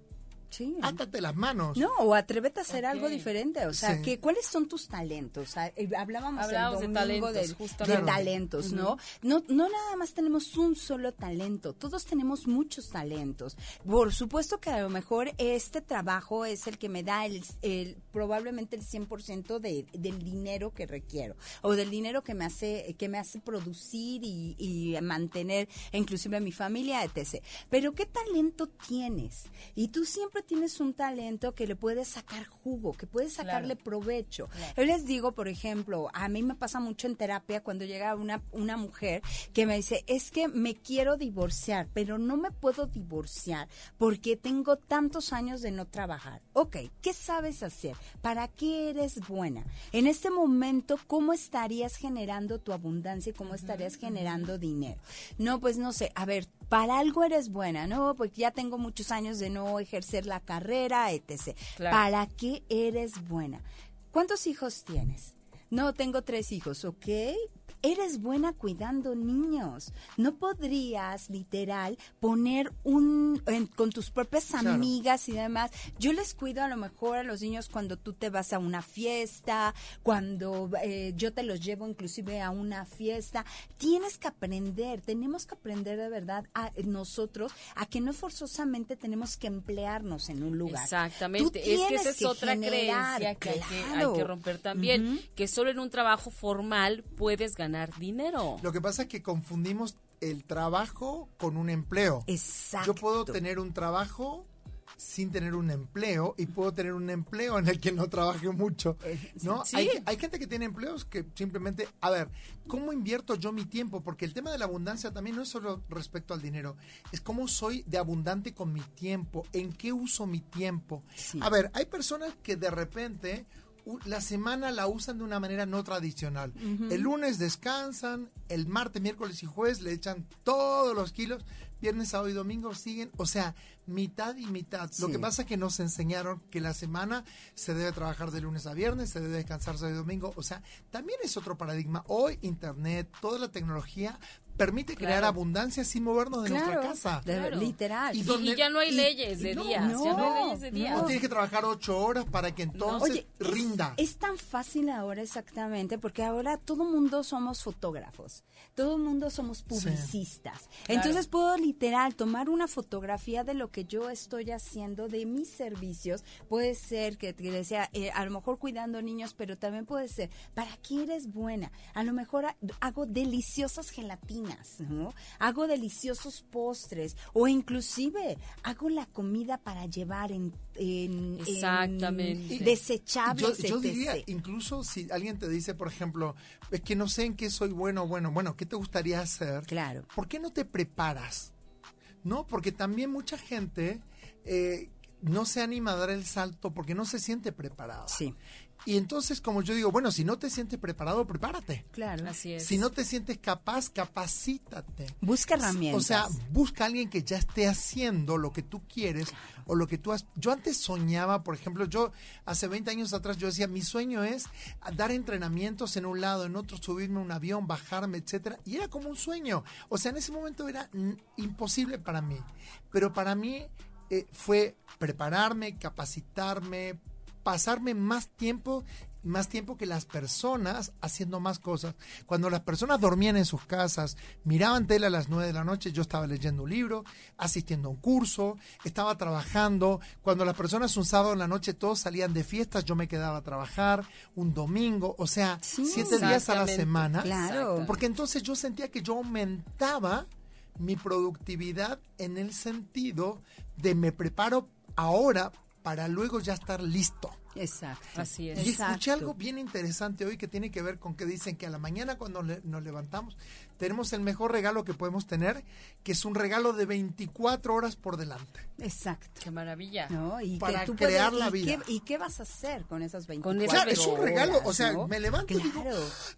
Sí. Átate las manos. No, o atrévete a hacer algo diferente. O sea, que, ¿cuáles son tus talentos? Eh, hablábamos, Hablábamos el domingo de talentos, de, talentos ¿no? ¿no? No nada más tenemos un solo talento, todos tenemos muchos talentos. Por supuesto que a lo mejor este trabajo es el que me da el, el probablemente el 100% de, del dinero que requiero o del dinero que me hace que me hace producir y, y mantener inclusive a mi familia, etc. Pero ¿qué talento tienes? Y tú siempre tienes un talento que le puedes sacar jugo, que puedes sacarle provecho. Yo les digo, por ejemplo, a mí me pasa mucho en terapia cuando llega una, una mujer que me dice, es que me quiero divorciar, pero no me puedo divorciar porque tengo tantos años de no trabajar. Ok, ¿qué sabes hacer? ¿Para qué eres buena? En este momento, ¿cómo estarías generando tu abundancia y cómo estarías generando dinero? No, pues no sé, a ver, para algo eres buena, ¿no? Porque ya tengo muchos años de no ejercer la carrera, etc. ¿Para qué eres buena? ¿Cuántos hijos tienes? No, tengo tres hijos, ¿ok? Eres buena cuidando niños. No podrías, literal, poner un, con tus propias amigas y demás. Yo les cuido a lo mejor a los niños cuando tú te vas a una fiesta, cuando eh, yo te los llevo inclusive a una fiesta. Tienes que aprender, tenemos que aprender de verdad a nosotros a que no forzosamente tenemos que emplearnos en un lugar. Exactamente, es que esa es otra creencia que, hay que, romper también, que solo en un trabajo formal puedes ganar dinero. Lo que pasa es que confundimos el trabajo con un empleo. Exacto. Yo puedo tener un trabajo sin tener un empleo y puedo tener un empleo en el que no trabaje mucho, eh, ¿no? Hay, hay, gente que tiene empleos que simplemente, a ver, ¿cómo invierto yo mi tiempo? Porque el tema de la abundancia también no es solo respecto al dinero, es cómo soy de abundante con mi tiempo, en qué uso mi tiempo. A ver, hay personas que de repente la semana la usan de una manera no tradicional. El lunes descansan, el martes, miércoles y jueves le echan todos los kilos, viernes, sábado y domingo siguen, o sea, mitad y mitad. Lo que pasa es que nos enseñaron que la semana se debe trabajar de lunes a viernes, se debe descansar sábado y domingo, o sea, también es otro paradigma. Hoy Internet, toda la tecnología permite crear abundancia sin movernos de nuestra casa. Literal. Y, ya no hay leyes de días. ya no hay leyes de días. No tienes que trabajar ocho horas para que entonces rinda. Es, tan fácil ahora exactamente porque ahora todo mundo somos fotógrafos. Todo mundo somos publicistas. Entonces puedo literal tomar una fotografía de lo que yo estoy haciendo, de mis servicios. Puede ser que, te decía, eh, a lo mejor cuidando niños, pero también puede ser, ¿para qué eres buena? A lo mejor hago deliciosas gelatinas Hago deliciosos postres o inclusive hago la comida para llevar en, Exactamente. desechables. Yo, diría, incluso si alguien te dice, por ejemplo, es que no sé en qué soy bueno, bueno, bueno, ¿qué te gustaría hacer? Claro. ¿Por qué no te preparas? ¿No? Porque también mucha gente eh, no se anima a dar el salto porque no se siente preparada. Sí. Y entonces, como yo digo, bueno, si no te sientes preparado, prepárate. Claro. Así es. Si no te sientes capaz, capacítate. Busca herramientas. O sea, busca a alguien que ya esté haciendo lo que tú quieres o lo que tú has... Yo antes soñaba, por ejemplo, yo hace 20 años atrás yo decía, mi sueño es dar entrenamientos en un lado, en otro, subirme a un avión, bajarme, etcétera, y era como un sueño. O sea, en ese momento era imposible para mí. Pero para mí eh, fue prepararme, capacitarme, pasarme más tiempo, más tiempo que las personas haciendo más cosas. Cuando las personas dormían en sus casas, miraban tele a las nueve de la noche, yo estaba leyendo un libro, asistiendo a un curso, estaba trabajando. Cuando las personas un sábado en la noche todos salían de fiestas, yo me quedaba a trabajar un domingo, o sea, siete días a la semana. Claro. Porque entonces yo sentía que yo aumentaba mi productividad en el sentido de me preparo ahora para luego ya estar listo. Exacto. Así es. Y escuché algo bien interesante hoy que tiene que ver con que dicen que a la mañana cuando nos levantamos tenemos el mejor regalo que podemos tener, que es un regalo de 24 horas por delante. Exacto. Qué maravilla. Y para crear la vida. ¿Y qué vas a hacer con esas 24 horas? es un regalo, o sea, me levanto y digo,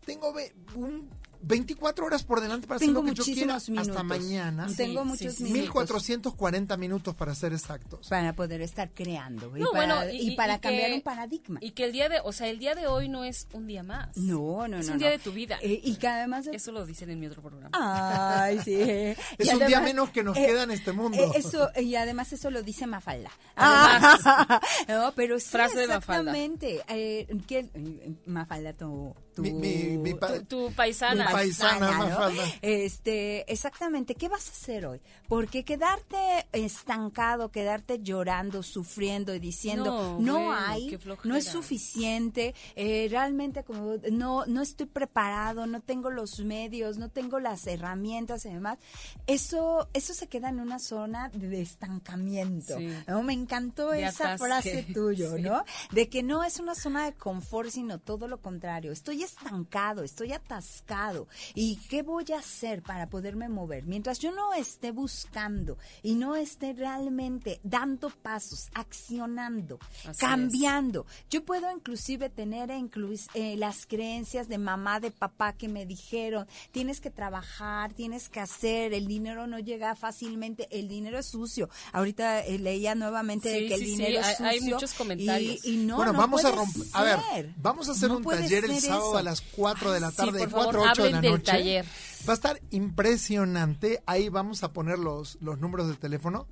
tengo un 24 horas por delante para hacer lo que yo quiera hasta mañana. Tengo muchos minutos. 1440 minutos para ser exactos. Para poder estar creando y para, y, para cambiar un paradigma. Y que el día de, o sea, el día de hoy no es un día más. No, no, no. Es un día de tu vida. Eh, y que además eso lo dicen en mi otro programa. Ay, sí. <laughs> es un día menos que nos eh, queda en este mundo. Eh, eso y además eso lo dice Mafalda. Ah. <laughs> no, pero sí, frase exactamente. de Mafalda. Eh, ¿qué, Mafalda tu tu, mi, tu, paisana. Paisana, Este, exactamente, ¿qué vas a hacer hoy? Porque quedarte estancado, quedarte llorando, sufriendo y diciendo, no, hay, no es suficiente, eh, realmente como no, no estoy preparado, no tengo los medios, no tengo las herramientas y demás, eso, eso se queda en una zona de estancamiento. Me encantó esa frase <laughs> tuyo, ¿no? De que no es una zona de confort, sino todo lo contrario. Estoy estancado, estoy atascado. ¿Y qué voy a hacer para poderme mover? Mientras yo no esté buscando y no esté realmente dando pasos, accionando, cambiando. Yo puedo inclusive tener eh, las creencias de mamá, de papá que me dijeron, tienes que trabajar, tienes que hacer, el dinero no llega fácilmente, el dinero es sucio. Ahorita eh, leía nuevamente que el dinero es sucio. Hay, muchos comentarios. Y, no, bueno, vamos a romper. A ver, vamos a hacer un taller el sábado a las 4 de la tarde, de 4 a 8 de la noche. Taller. Va a estar impresionante. Ahí vamos a poner los, los números del teléfono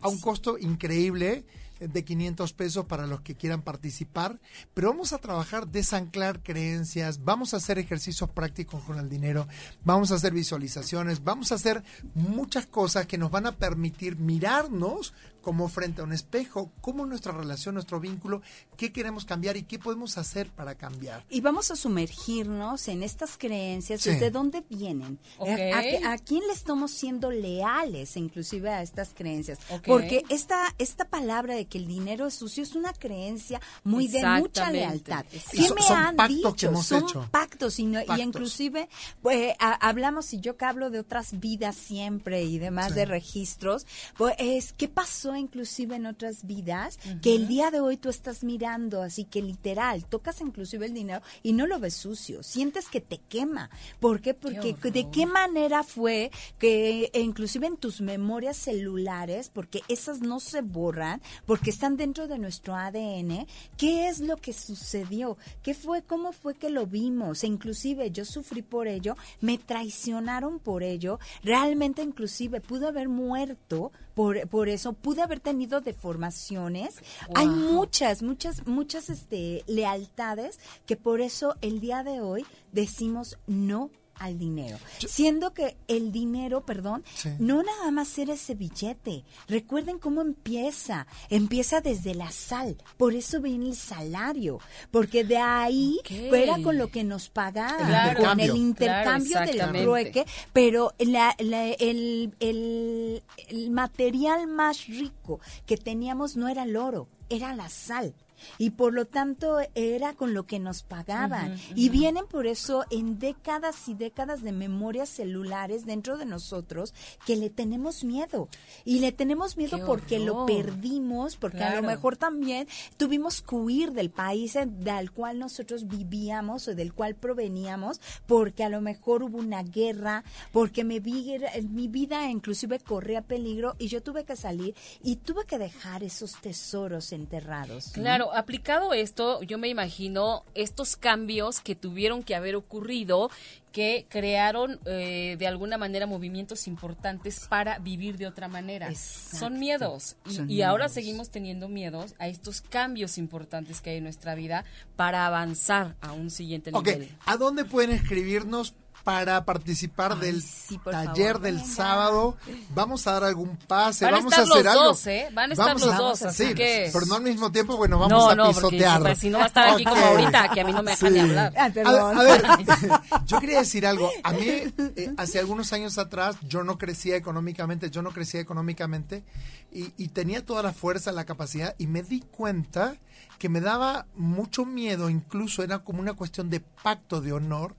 a un costo increíble de 500 pesos para los que quieran participar, pero vamos a trabajar desanclar creencias, vamos a hacer ejercicios prácticos con el dinero, vamos a hacer visualizaciones, vamos a hacer muchas cosas que nos van a permitir mirarnos como frente a un espejo, cómo nuestra relación, nuestro vínculo, qué queremos cambiar y qué podemos hacer para cambiar. Y vamos a sumergirnos en estas creencias, desde dónde vienen, eh, a, quién le estamos siendo leales, inclusive a estas creencias, porque esta esta palabra de que el dinero es sucio es una creencia muy de mucha lealtad. ¿Qué me han dicho? son pactos y, inclusive pues, hablamos y yo que hablo de otras vidas siempre y demás de registros, pues qué pasó inclusive en otras vidas que el día de hoy tú estás mirando, así que literal, tocas inclusive el dinero y no lo ves sucio, sientes que te quema. ¿Por qué? Porque de qué manera fue que inclusive en tus memorias celulares, porque esas no se borran, porque están dentro de nuestro ADN, ¿qué es lo que sucedió? ¿Qué fue? ¿Cómo fue que lo vimos? E inclusive yo sufrí por ello, me traicionaron por ello, realmente inclusive pudo haber muerto por, por eso, pude haber tenido deformaciones. Hay muchas, muchas, muchas este, lealtades que por eso el día de hoy decimos no al dinero. Siendo que el dinero, perdón, no nada más era ese billete. Recuerden cómo empieza. Empieza desde la sal. Por eso viene el salario. Porque de ahí era con lo que nos pagaban. con el intercambio del trueque. Pero la, el, el, el material más rico que teníamos no era el oro, era la sal y por lo tanto era con lo que nos pagaban. Y vienen por eso en décadas y décadas de memorias celulares dentro de nosotros que le tenemos miedo. Y le tenemos miedo porque lo perdimos, porque a lo mejor también tuvimos que huir del país del cual nosotros vivíamos o del cual proveníamos, porque a lo mejor hubo una guerra, porque mi vida, mi vida inclusive corría peligro y yo tuve que salir y tuve que dejar esos tesoros enterrados. Claro, aplicado esto, yo me imagino estos cambios que tuvieron que haber ocurrido que crearon eh, de alguna manera movimientos importantes para vivir de otra manera. Son miedos y, ahora seguimos teniendo miedos a estos cambios importantes que hay en nuestra vida para avanzar a un siguiente nivel. ¿A dónde pueden escribirnos para participar del taller del sábado. Vamos a dar algún pase, Van vamos a, hacer algo. Dos, ¿eh? Van a estar los dos, así sí, que... Pero no al mismo tiempo, bueno, vamos a pisotear. Porque, si no va a estar aquí como ahorita, que a mí no me dejan ni hablar. Ah, a, ver, <laughs> yo quería decir algo. A mí, eh, hace algunos años atrás, yo no crecía económicamente, yo no crecía económicamente y, y tenía toda la fuerza, la capacidad y me di cuenta que me daba mucho miedo, incluso era como una cuestión de pacto de honor,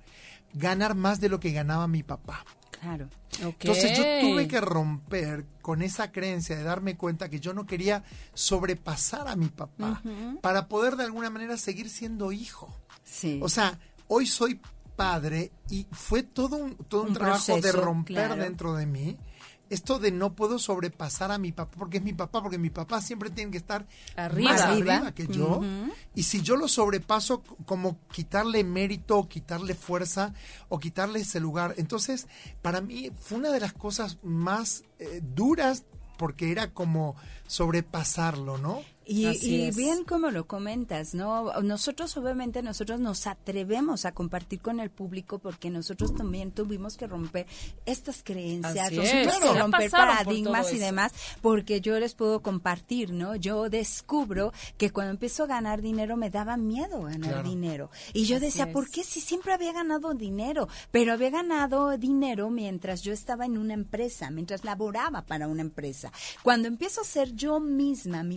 ganar más de lo que ganaba mi papá. Claro. Entonces yo tuve que romper con esa creencia de darme cuenta que yo no quería sobrepasar a mi papá para poder de alguna manera seguir siendo hijo. Sí. O sea, hoy soy padre y fue todo un, todo un, trabajo de romper dentro de mí esto de no puedo sobrepasar a mi papá porque es mi papá, porque mi papá siempre tiene que estar arriba, más arriba que yo. Y si yo lo sobrepaso, como quitarle mérito, o quitarle fuerza o quitarle ese lugar. Entonces, para mí fue una de las cosas más eh, duras porque era como sobrepasarlo, ¿no? Y, bien como lo comentas, ¿no? Nosotros obviamente nosotros nos atrevemos a compartir con el público porque nosotros también tuvimos que romper estas creencias, tuvimos que romper paradigmas y demás, porque yo les puedo compartir, ¿no? Yo descubro que cuando empiezo a ganar dinero me daba miedo ganar dinero. Y yo decía, ¿por qué si siempre había ganado dinero? Pero había ganado dinero mientras yo estaba en una empresa, mientras laboraba para una empresa. Cuando empiezo a ser yo misma mi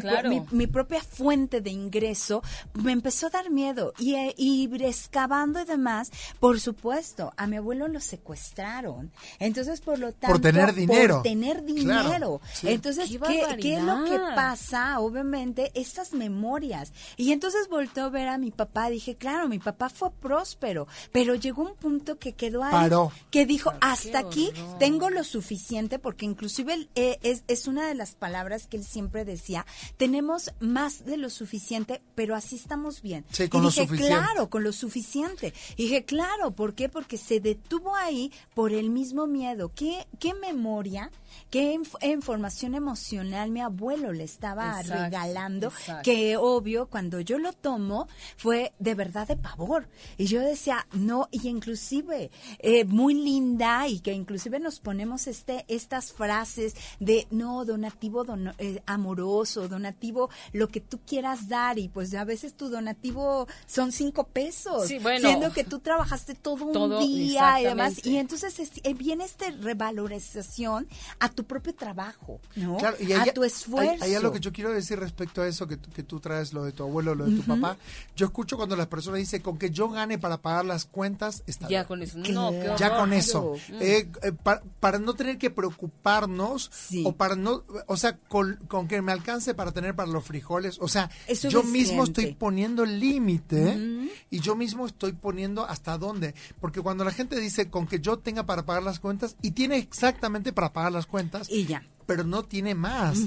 propia mi, mi, propia fuente de ingreso, me empezó a dar miedo. Y, eh, y excavando y demás, por supuesto, a mi abuelo lo secuestraron. Entonces, por lo tanto, por tener dinero. Por tener dinero. Entonces, ¿qué, ¿qué, es lo que pasa? Obviamente, estas memorias. Y entonces volteó a ver a mi papá. Dije, claro, mi papá fue próspero, pero llegó un punto que quedó ahí. Que dijo, hasta aquí tengo lo suficiente, porque inclusive eh, es, es una de las palabras que él siempre decía tenemos más de lo suficiente, pero así estamos bien. Sí, con y dije, claro, con lo suficiente. Y dije, claro, ¿por qué? Porque se detuvo ahí por el mismo miedo. ¿Qué, qué memoria? qué información emocional mi abuelo le estaba regalando, que obvio cuando yo lo tomo fue de verdad de pavor. Y yo decía, no, y inclusive eh, muy linda y que inclusive nos ponemos este estas frases de no, donativo eh, amoroso, donativo lo que tú quieras dar y pues a veces tu donativo son cinco pesos, siendo que tú trabajaste todo un día y demás. Y entonces eh, viene esta revalorización a tu propio trabajo, ¿no? a tu esfuerzo. Hay, algo que yo quiero decir respecto a eso que, que tú traes, lo de tu abuelo, lo de tu papá. Yo escucho cuando las personas dicen, con que yo gane para pagar las cuentas, está Ya con eso, no, Ya con eso. Eh, eh, para, no tener que preocuparnos, o para no, o sea, con, que me alcance para tener para los frijoles, o sea, yo mismo estoy poniendo el límite y yo mismo estoy poniendo hasta dónde. Porque cuando la gente dice, con que yo tenga para pagar las cuentas, y tiene exactamente para pagar las cuentas. Y ya pero no tiene más.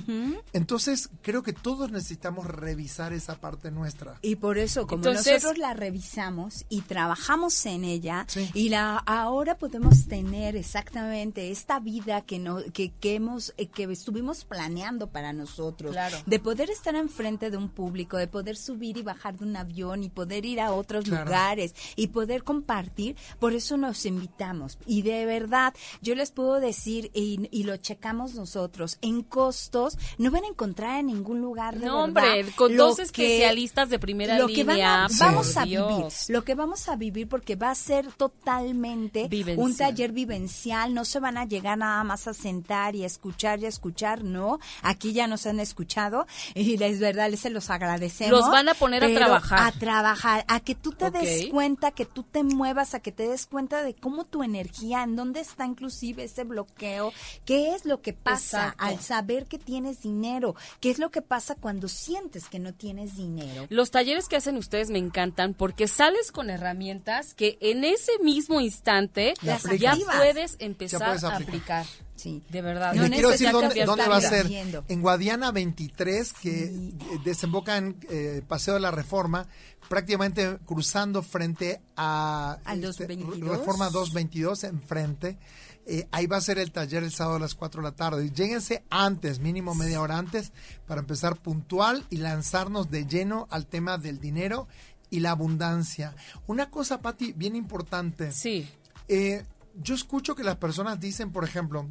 Entonces, creo que todos necesitamos revisar esa parte nuestra. Y por eso, como nosotros la revisamos y trabajamos en ella, y la ahora podemos tener exactamente esta vida que no, que, que hemos, eh, que estuvimos planeando para nosotros, de poder estar enfrente de un público, de poder subir y bajar de un avión y poder ir a otros lugares y poder compartir, por eso nos invitamos. Y de verdad, yo les puedo decir, y, y lo checamos nosotros, en costos no van a encontrar en ningún lugar de no hombre con dos especialistas de primera lo que vamos a vivir lo que vamos a vivir porque va a ser totalmente un taller vivencial no se van a llegar nada más a sentar y a escuchar y a escuchar no aquí ya nos han escuchado y es verdad les se los agradecemos los van a poner a trabajar. a trabajar a que tú te des cuenta que tú te muevas a que te des cuenta de cómo tu energía en dónde está inclusive ese bloqueo qué es lo que pasa al saber que tienes dinero. ¿Qué es lo que pasa cuando sientes que no tienes dinero? Los talleres que hacen ustedes me encantan porque sales con herramientas que en ese mismo instante ya puedes empezar a aplicar. Sí. De verdad. No quiero decir dónde, va a ser. En Guadiana 23, que desemboca en eh, Paseo de la Reforma, prácticamente cruzando frente a Al este, Reforma 222, enfrente. Eh, ahí va a ser el taller el sábado a las 4 de la tarde. Lléguense antes, mínimo media hora antes, para empezar puntual y lanzarnos de lleno al tema del dinero y la abundancia. Una cosa, Patti, bien importante. Sí. Eh, yo escucho que las personas dicen, por ejemplo,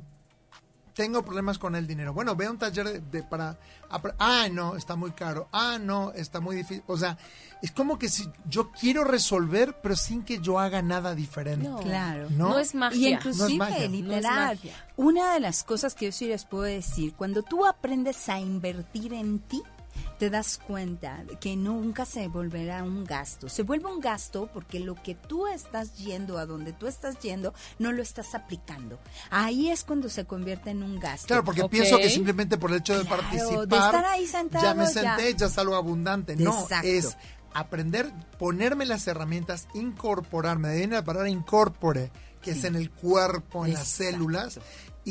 tengo problemas con el dinero. Bueno, ve un taller de, para... Ah, no, está muy caro. Ah, no, está muy difícil. O sea, es como que si yo quiero resolver, pero sin que yo haga nada diferente. No, claro. No, es magia. Y inclusive, literal, una de las cosas que yo sí les puedo decir, cuando tú aprendes a invertir en ti, te das cuenta que nunca se volverá un gasto. Se vuelve un gasto porque lo que tú estás yendo, a donde tú estás yendo, no lo estás aplicando. Ahí es cuando se convierte en un gasto. Claro, porque pienso que simplemente por el hecho de participar, de estar ahí sentado, ya me senté, ya, salgo abundante. No, es aprender, ponerme las herramientas, incorporarme, de ahí la palabra incorpore, que es en el cuerpo, en las células,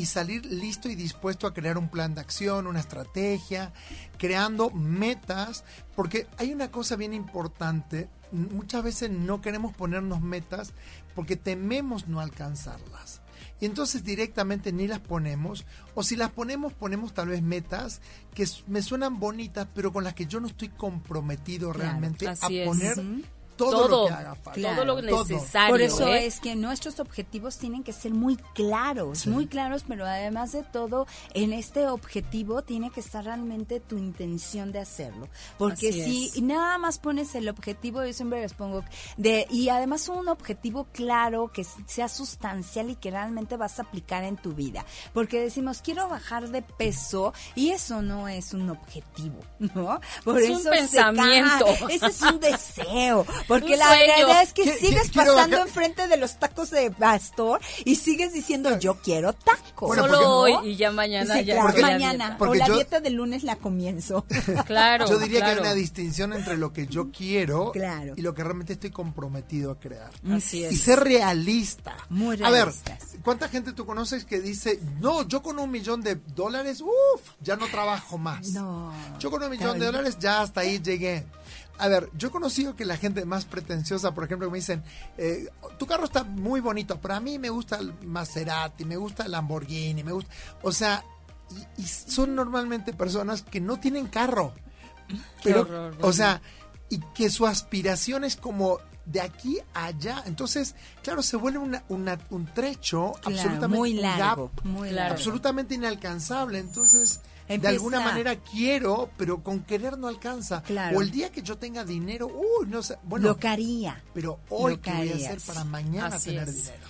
y salir listo y dispuesto a crear un plan de acción, una estrategia, creando metas, porque hay una cosa bien importante, muchas veces no queremos ponernos metas porque tememos no alcanzarlas. Y entonces directamente ni las ponemos, o si las ponemos, ponemos tal vez metas que me suenan bonitas, pero con las que yo no estoy comprometido realmente a poner todo, lo que haga falta. todo lo necesario. Por eso ¿eh? es que nuestros objetivos tienen que ser muy claros, muy claros, pero además de todo, en este objetivo tiene que estar realmente tu intención de hacerlo. Porque si nada más pones el objetivo, yo siempre les pongo, de, y además un objetivo claro, que sea sustancial y que realmente vas a aplicar en tu vida. Porque decimos, quiero bajar de peso, y eso no es un objetivo, <laughs> ¿no? Por es un pensamiento. ese es un <laughs> deseo. Porque la verdad es que sigues pasando enfrente de los tacos de pastor y sigues diciendo yo quiero tacos. Solo hoy y ya mañana ya. mañana o la dieta del lunes la comienzo. <laughs> claro. Yo diría que hay una distinción entre lo que yo quiero y lo que realmente estoy comprometido a crear. Así es. Y ser realista. Muy realista. A ver, ¿cuánta gente tú conoces que dice, no, yo con un millón de dólares, uff, ya no trabajo más. No. Yo con un millón de dólares ya hasta ahí llegué. A ver, yo he conocido que la gente más pretenciosa, por ejemplo, me dicen, eh, tu carro está muy bonito, pero a mí me gusta el Maserati, me gusta el Lamborghini, me gusta... O sea, y, son normalmente personas que no tienen carro. Pero, o sea, y que su aspiración es como de aquí a allá. Entonces, claro, se vuelve un trecho absolutamente muy largo, muy largo. absolutamente inalcanzable. Entonces, de alguna manera quiero, pero con querer no alcanza. O el día que yo tenga dinero, uy, no sé, bueno. Lo que haría. Pero hoy, ¿qué voy a hacer para mañana tener dinero?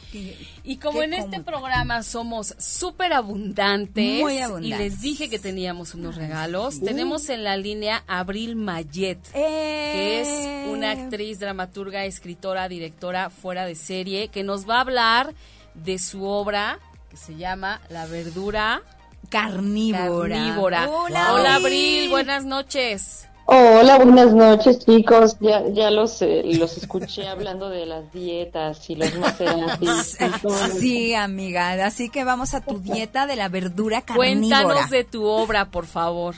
Y como en este programa somos súper abundantes, y les dije que teníamos unos regalos, tenemos en la línea Abril Mayet, que es una eh. actriz, dramaturga, escritora, directora fuera de serie, que nos va a hablar de su obra que se llama La verdura carnívora. Hola, Abril, buenas noches. Hola, buenas noches, chicos. Ya, ya los, eh, los escuché hablando de las dietas y los maceratis. <laughs> sí, amiga. Así que vamos a tu dieta de la verdura carnívora. Cuéntanos de tu obra, por favor.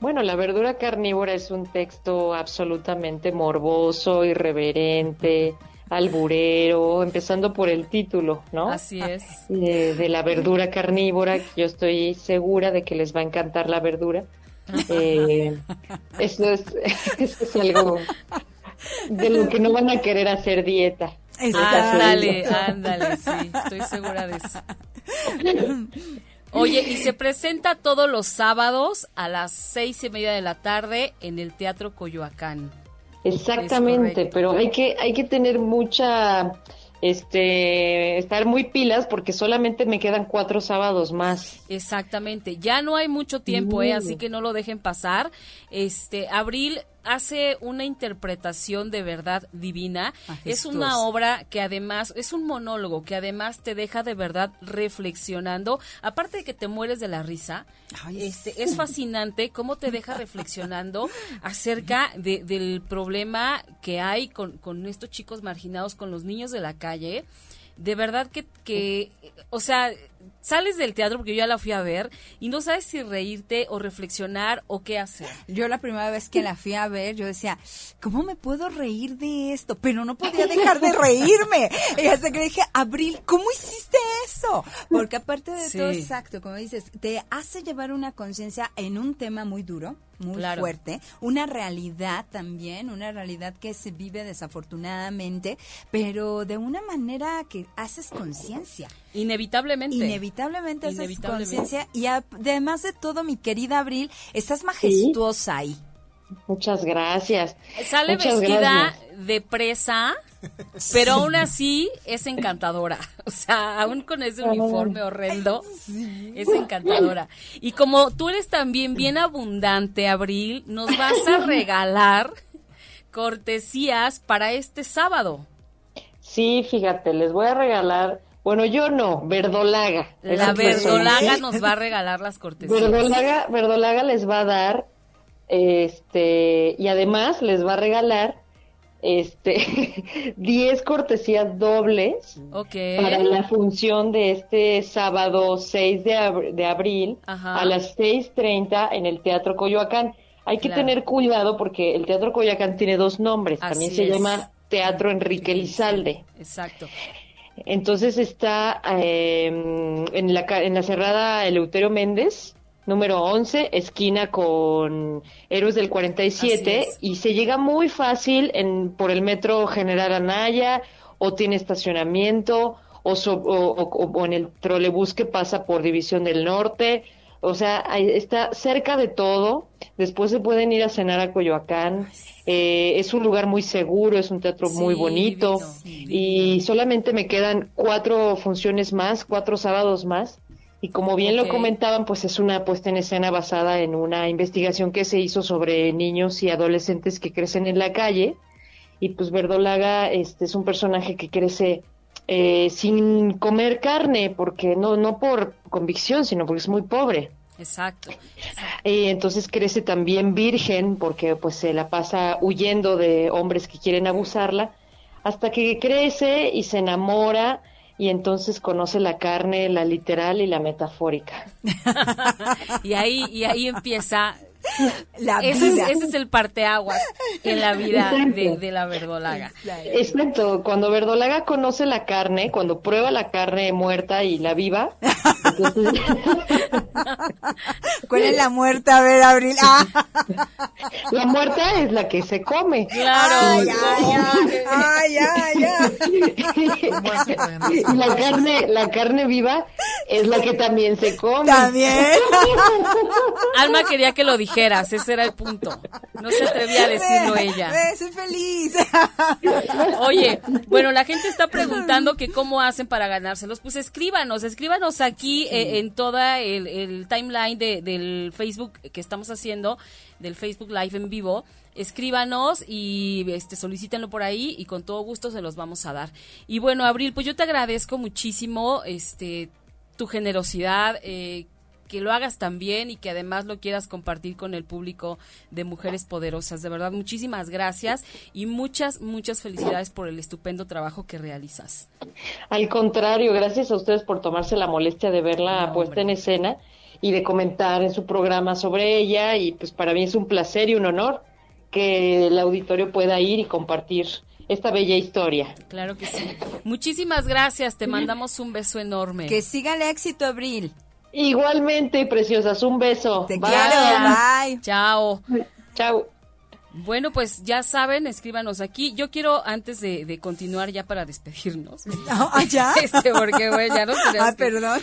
Bueno, La verdura carnívora es un texto absolutamente morboso, irreverente, alburero, empezando por el título, ¿no? Así es. de la verdura carnívora, yo estoy segura de que les va a encantar la verdura. Eh, eso, es, <laughs> es algo de lo que no van a querer hacer dieta. Ándale, ándale, sí, estoy segura de eso. Oye, y se presenta todos los sábados a las seis y media de la tarde en el Teatro Coyoacán. Exactamente, pero hay que, hay que tener mucha, este, estar muy pilas porque solamente me quedan cuatro sábados más. Exactamente, ya no hay mucho tiempo, ¿eh? así que no lo dejen pasar. Este, abril hace una interpretación de verdad divina. Es una obra que además, es un monólogo que además te deja de verdad reflexionando. Aparte de que te mueres de la risa, este, es fascinante cómo te deja reflexionando <laughs> acerca de, del problema que hay con, con estos chicos marginados, con los niños de la calle. De verdad que, que o sea, sales del teatro porque yo ya la fui a ver y no sabes si reírte o reflexionar o qué hacer. Yo la primera vez que la fui a ver, yo decía, ¿cómo me puedo reír de esto? Pero no podía dejar de reírme. <laughs> Y hasta que dije, Abril, ¿cómo hiciste eso? Porque aparte de todo, exacto, como dices, te hace llevar una conciencia en un tema muy duro muy fuerte, una realidad también, una realidad que se vive desafortunadamente, pero de una manera que haces conciencia. Inevitablemente. Inevitablemente haces conciencia y además de todo, mi querida Abril, estás majestuosa ahí. Muchas gracias. Sale vestida de presa, pero aún así es encantadora. <laughs> O sea, aún con ese uniforme horrendo, es encantadora. Y como tú eres también bien abundante, Abril, nos vas a regalar cortesías para este sábado. Sí, fíjate, les voy a regalar bueno, yo no, Verdolaga. La Verdolaga nos va a regalar las cortesías. Verdolaga, Verdolaga les va a dar Este, y además les va a regalar este <laughs> 10 cortesías dobles para la función de este sábado 6 de, de abril a las 6.30 en el Teatro Coyoacán. Hay que tener cuidado porque el Teatro Coyoacán tiene dos nombres, también se llama Teatro Enrique Lizalde. Exacto. Entonces está eh, en, la, en la cerrada Eleuterio Méndez, número 11, esquina con Héroes del 47, y se llega muy fácil en, por el metro General Anaya, o tiene estacionamiento, o, o, en el trolebús que pasa por División del Norte. O sea, está cerca de todo. Después se pueden ir a cenar a Coyoacán. Eh, es un lugar muy seguro, es un teatro muy bonito. y solamente me quedan cuatro funciones más, cuatro sábados más. Y como bien lo comentaban, pues es una puesta en escena basada en una investigación que se hizo sobre niños y adolescentes que crecen en la calle. Y pues Verdolaga este, es un personaje que crece eh, sin comer carne, porque no, no por convicción, sino porque es muy pobre. Exacto. Y entonces crece también virgen, porque pues se la pasa huyendo de hombres que quieren abusarla, hasta que crece y se enamora y entonces conoce la carne, la literal y la metafórica. <laughs> y ahí y ahí empieza <laughs> la ese, Es, ese es el parteaguas en la vida de, la verdolaga. Exacto, cuando verdolaga conoce la carne, cuando prueba la carne muerta y la viva. <laughs> ¿Cuál es la muerta? A ver, Abril. Ah. <laughs> La muerta es la que se come. Claro. Ay, ay, la carne, la carne viva es la que también se come. También. Alma quería que lo dijera ese era el punto. No se atrevía a decirlo ella. soy feliz. <laughs> Oye, bueno, la gente está preguntando que cómo hacen para ganárselos. Pues escríbanos, escríbanos aquí eh, en toda el, timeline del Facebook que estamos haciendo, del Facebook Live en vivo escríbanos y este solicítenlo por ahí y con todo gusto se los vamos a dar. Y bueno, Abril, pues yo te agradezco muchísimo este tu generosidad, eh, que lo hagas también y que además lo quieras compartir con el público de Mujeres Poderosas. De verdad, muchísimas gracias y muchas, muchas felicidades por el estupendo trabajo que realizas. Al contrario, gracias a ustedes por tomarse la molestia de verla puesta en escena y de comentar en su programa sobre ella y pues para mí es un placer y un honor que el auditorio pueda ir y compartir esta bella historia. Claro que sí. Muchísimas gracias, te mandamos un beso enorme. Que siga el éxito, Abril. Igualmente, preciosas, un beso. Te quiero, bye. Chao. Chao. Bueno, pues ya saben, escríbanos aquí. Yo quiero, antes de, continuar ya para despedirnos. <laughs> ¿Ah, ya? <laughs> Este, porque, bueno, ya no Ah, perdón.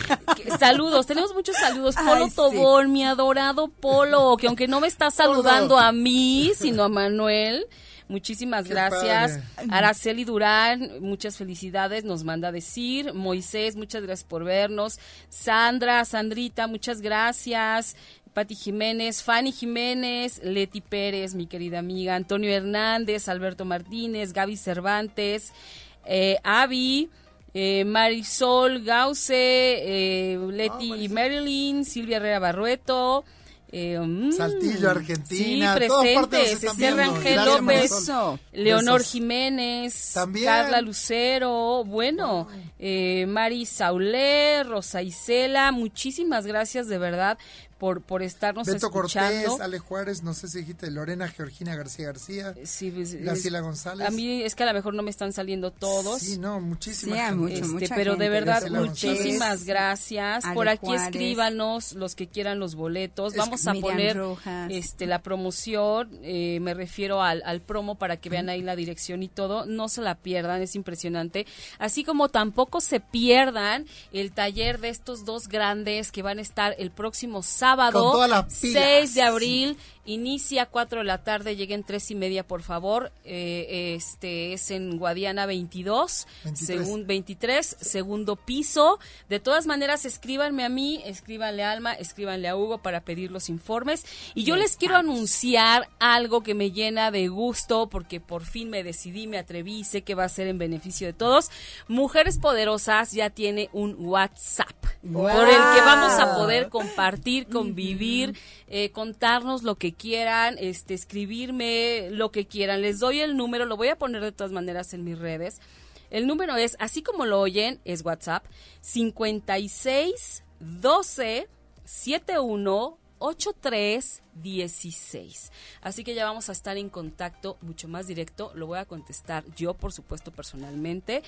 saludos, tenemos muchos saludos. Polo Tobón, mi adorado Polo, que aunque no me está saludando a mí, sino a Manuel. Muchísimas gracias. Araceli Durán, muchas felicidades, nos manda a decir. Moisés, muchas gracias por vernos. Sandra, Sandrita, muchas gracias. Pati Jiménez, Fanny Jiménez, Leti Pérez, mi querida amiga, Antonio Hernández, Alberto Martínez, Gaby Cervantes, eh, Avi, eh, Marisol Gause, eh, Leti y Marilyn, Silvia Herrera Barrueto, eh, mm, Saltillo, Argentina, sí, presentes, Esther Rangel López, Leonor Jiménez, Carla Lucero, bueno, eh, Mari Saulé, Rosa Isela, muchísimas gracias de verdad por, por estarnos Beto escuchando. Cortés, Ale Juárez, no sé si dijiste Lorena Georgina García García, sí, pues, Graciela González. A mí es que a lo mejor no me están saliendo todos. Sí, no, muchísimas este, Pero de verdad, muchísimas gracias. por aquí escríbanos los que quieran los boletos. Vamos a poner este la promoción, eh, me refiero al, al promo para que vean ahí la dirección y todo. No se la pierdan, es impresionante. Así como tampoco se pierdan el taller de estos dos grandes que van a estar el próximo sábado sábado 6 de abril. Inicia a 4 de la tarde, lleguen tres y media, por favor. Eh, este es en Guadiana 22, 23. 23, segundo piso. De todas maneras, escríbanme a mí, escríbanle a Alma, escríbanle a Hugo para pedir los informes. Y yo les quiero anunciar algo que me llena de gusto porque por fin me decidí, me atreví, sé que va a ser en beneficio de todos. Mujeres Poderosas ya tiene un WhatsApp por el que vamos a poder compartir, convivir, eh, contarnos lo que quieran, este, escribirme lo que quieran. Les doy el número, lo voy a poner de todas maneras en mis redes. El número es, así como lo oyen, es WhatsApp, 56 12 71 8316. Así que ya vamos a estar en contacto mucho más directo. Lo voy a contestar yo, por supuesto, personalmente.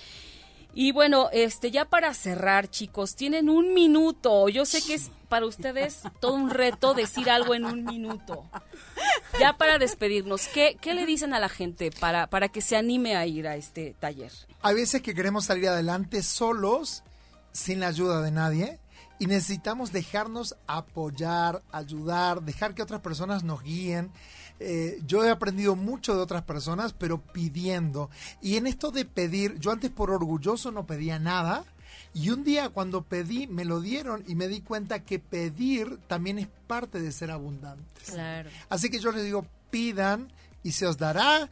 Y bueno, este ya para cerrar, chicos, tienen un minuto. Yo sé que es para ustedes todo un reto decir algo en un minuto. Ya para despedirnos, ¿qué, qué le dicen a la gente para, para que se anime a ir a este taller? Hay veces que queremos salir adelante solos, sin la ayuda de nadie y necesitamos dejarnos apoyar, ayudar, dejar que otras personas nos guíen. Eh, yo he aprendido mucho de otras personas, pero pidiendo. Y en esto de pedir, yo antes por orgulloso no pedía nada. Y un día cuando pedí, me lo dieron y me di cuenta que pedir también es parte de ser abundantes. Claro. Así que yo les digo, pidan y se os dará.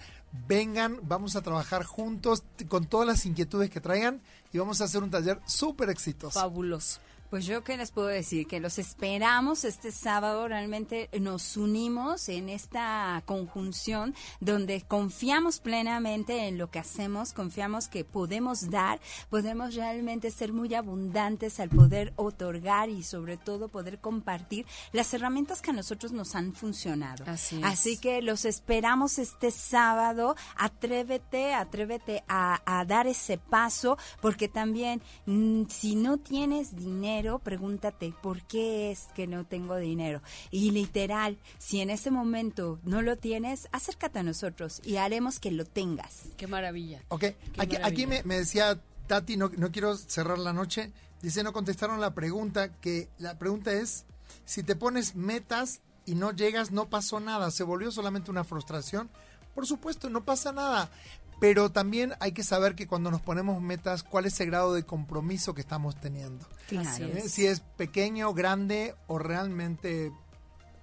Vengan, vamos a trabajar juntos con todas las inquietudes que traigan y vamos a hacer un taller súper exitoso. Fabuloso. Pues yo qué les puedo decir, que los esperamos este sábado, realmente nos unimos en esta conjunción donde confiamos plenamente en lo que hacemos, confiamos que podemos dar, podemos realmente ser muy abundantes al poder otorgar y sobre todo poder compartir las herramientas que a nosotros nos han funcionado. Así, Así que los esperamos este sábado, atrévete, atrévete a, a dar ese paso, porque también mm, si no tienes dinero, pregúntate, ¿por qué es que no tengo dinero? Y literal, si en ese momento no lo tienes, acércate a nosotros y haremos que lo tengas. Qué maravilla. Ok, aquí, aquí me, me, decía Tati, no, no quiero cerrar la noche, dice, no contestaron la pregunta, que la pregunta es, si te pones metas y no llegas, no pasó nada, se volvió solamente una frustración. Por supuesto, no pasa nada pero también hay que saber que cuando nos ponemos metas, cuál es el grado de compromiso que estamos teniendo. Claro. ¿Eh? Si es pequeño, grande o realmente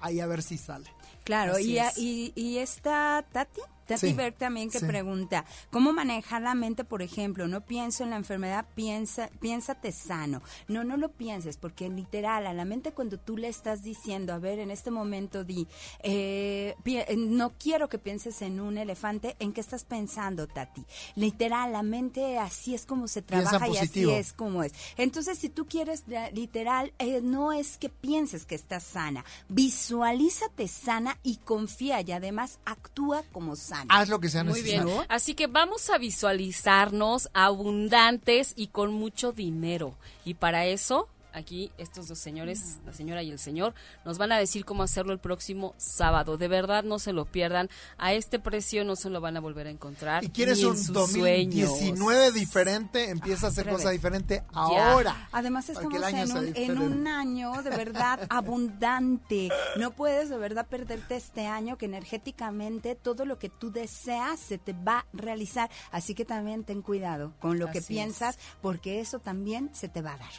ahí a ver si sale. Claro, y, y, y esta Tati, Tati sí, Berg también que sí. pregunta, ¿cómo manejar la mente, por ejemplo? No pienso en la enfermedad, piensa, piénsate sano. No, no lo pienses, porque literal, a la mente cuando tú le estás diciendo, a ver, en este momento di, eh, no quiero que pienses en un elefante, ¿en qué estás pensando, Tati? Literal, la mente así es como se trabaja y así es como es. Entonces, si tú quieres, literal, eh, no es que pienses que estás sana, visualízate sana y confía y además actúa como sana. Haz lo que sea Muy necesario. bien. Así que vamos a visualizarnos abundantes y con mucho dinero. Y para eso, aquí estos dos señores, la señora y el señor, nos van a decir cómo hacerlo el próximo sábado. De verdad, no se lo pierdan. A este precio no se lo van a volver a encontrar. Y quieres un 2019 diferente, empieza a hacer cosas diferentes ahora. Además estamos en un, en un año de verdad <laughs> abundante. No puedes de verdad perderte este año que energéticamente todo lo que tú deseas se te va a realizar. Así que también ten cuidado con lo Así que piensas es. porque eso también se te va a dar.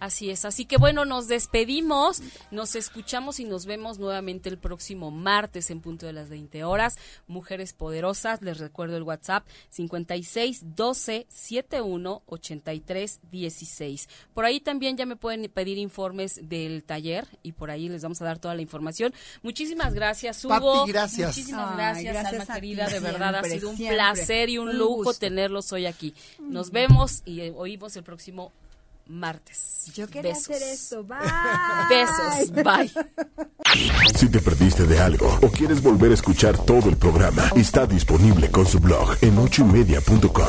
Así es, así que bueno, nos despedimos, nos escuchamos y nos vemos nuevamente el próximo martes en punto de las 20 horas. Mujeres Poderosas, les recuerdo el WhatsApp 56 12 71 83 16. Por ahí también ya me pueden pedir informes del taller y por ahí les vamos a dar toda la información. Muchísimas gracias, Hugo. Papi, gracias. Muchísimas Ay, gracias, gracias Alma a querida, ti de verdad ha sido un siempre. placer y un, Un lujo gusto. tenerlos hoy aquí. Nos vemos y oímos el próximo martes. Yo quería Besos. hacer esto. <laughs> Bye. Besos. Bye. Si te perdiste de algo o quieres volver a escuchar todo el programa, está disponible con su blog en ochoymedia.com.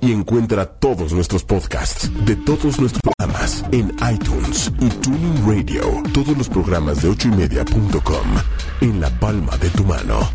Y encuentra todos nuestros podcasts de todos nuestros programas en iTunes y Tuning Radio. Todos los programas de ochoymedia.com en la palma de tu mano.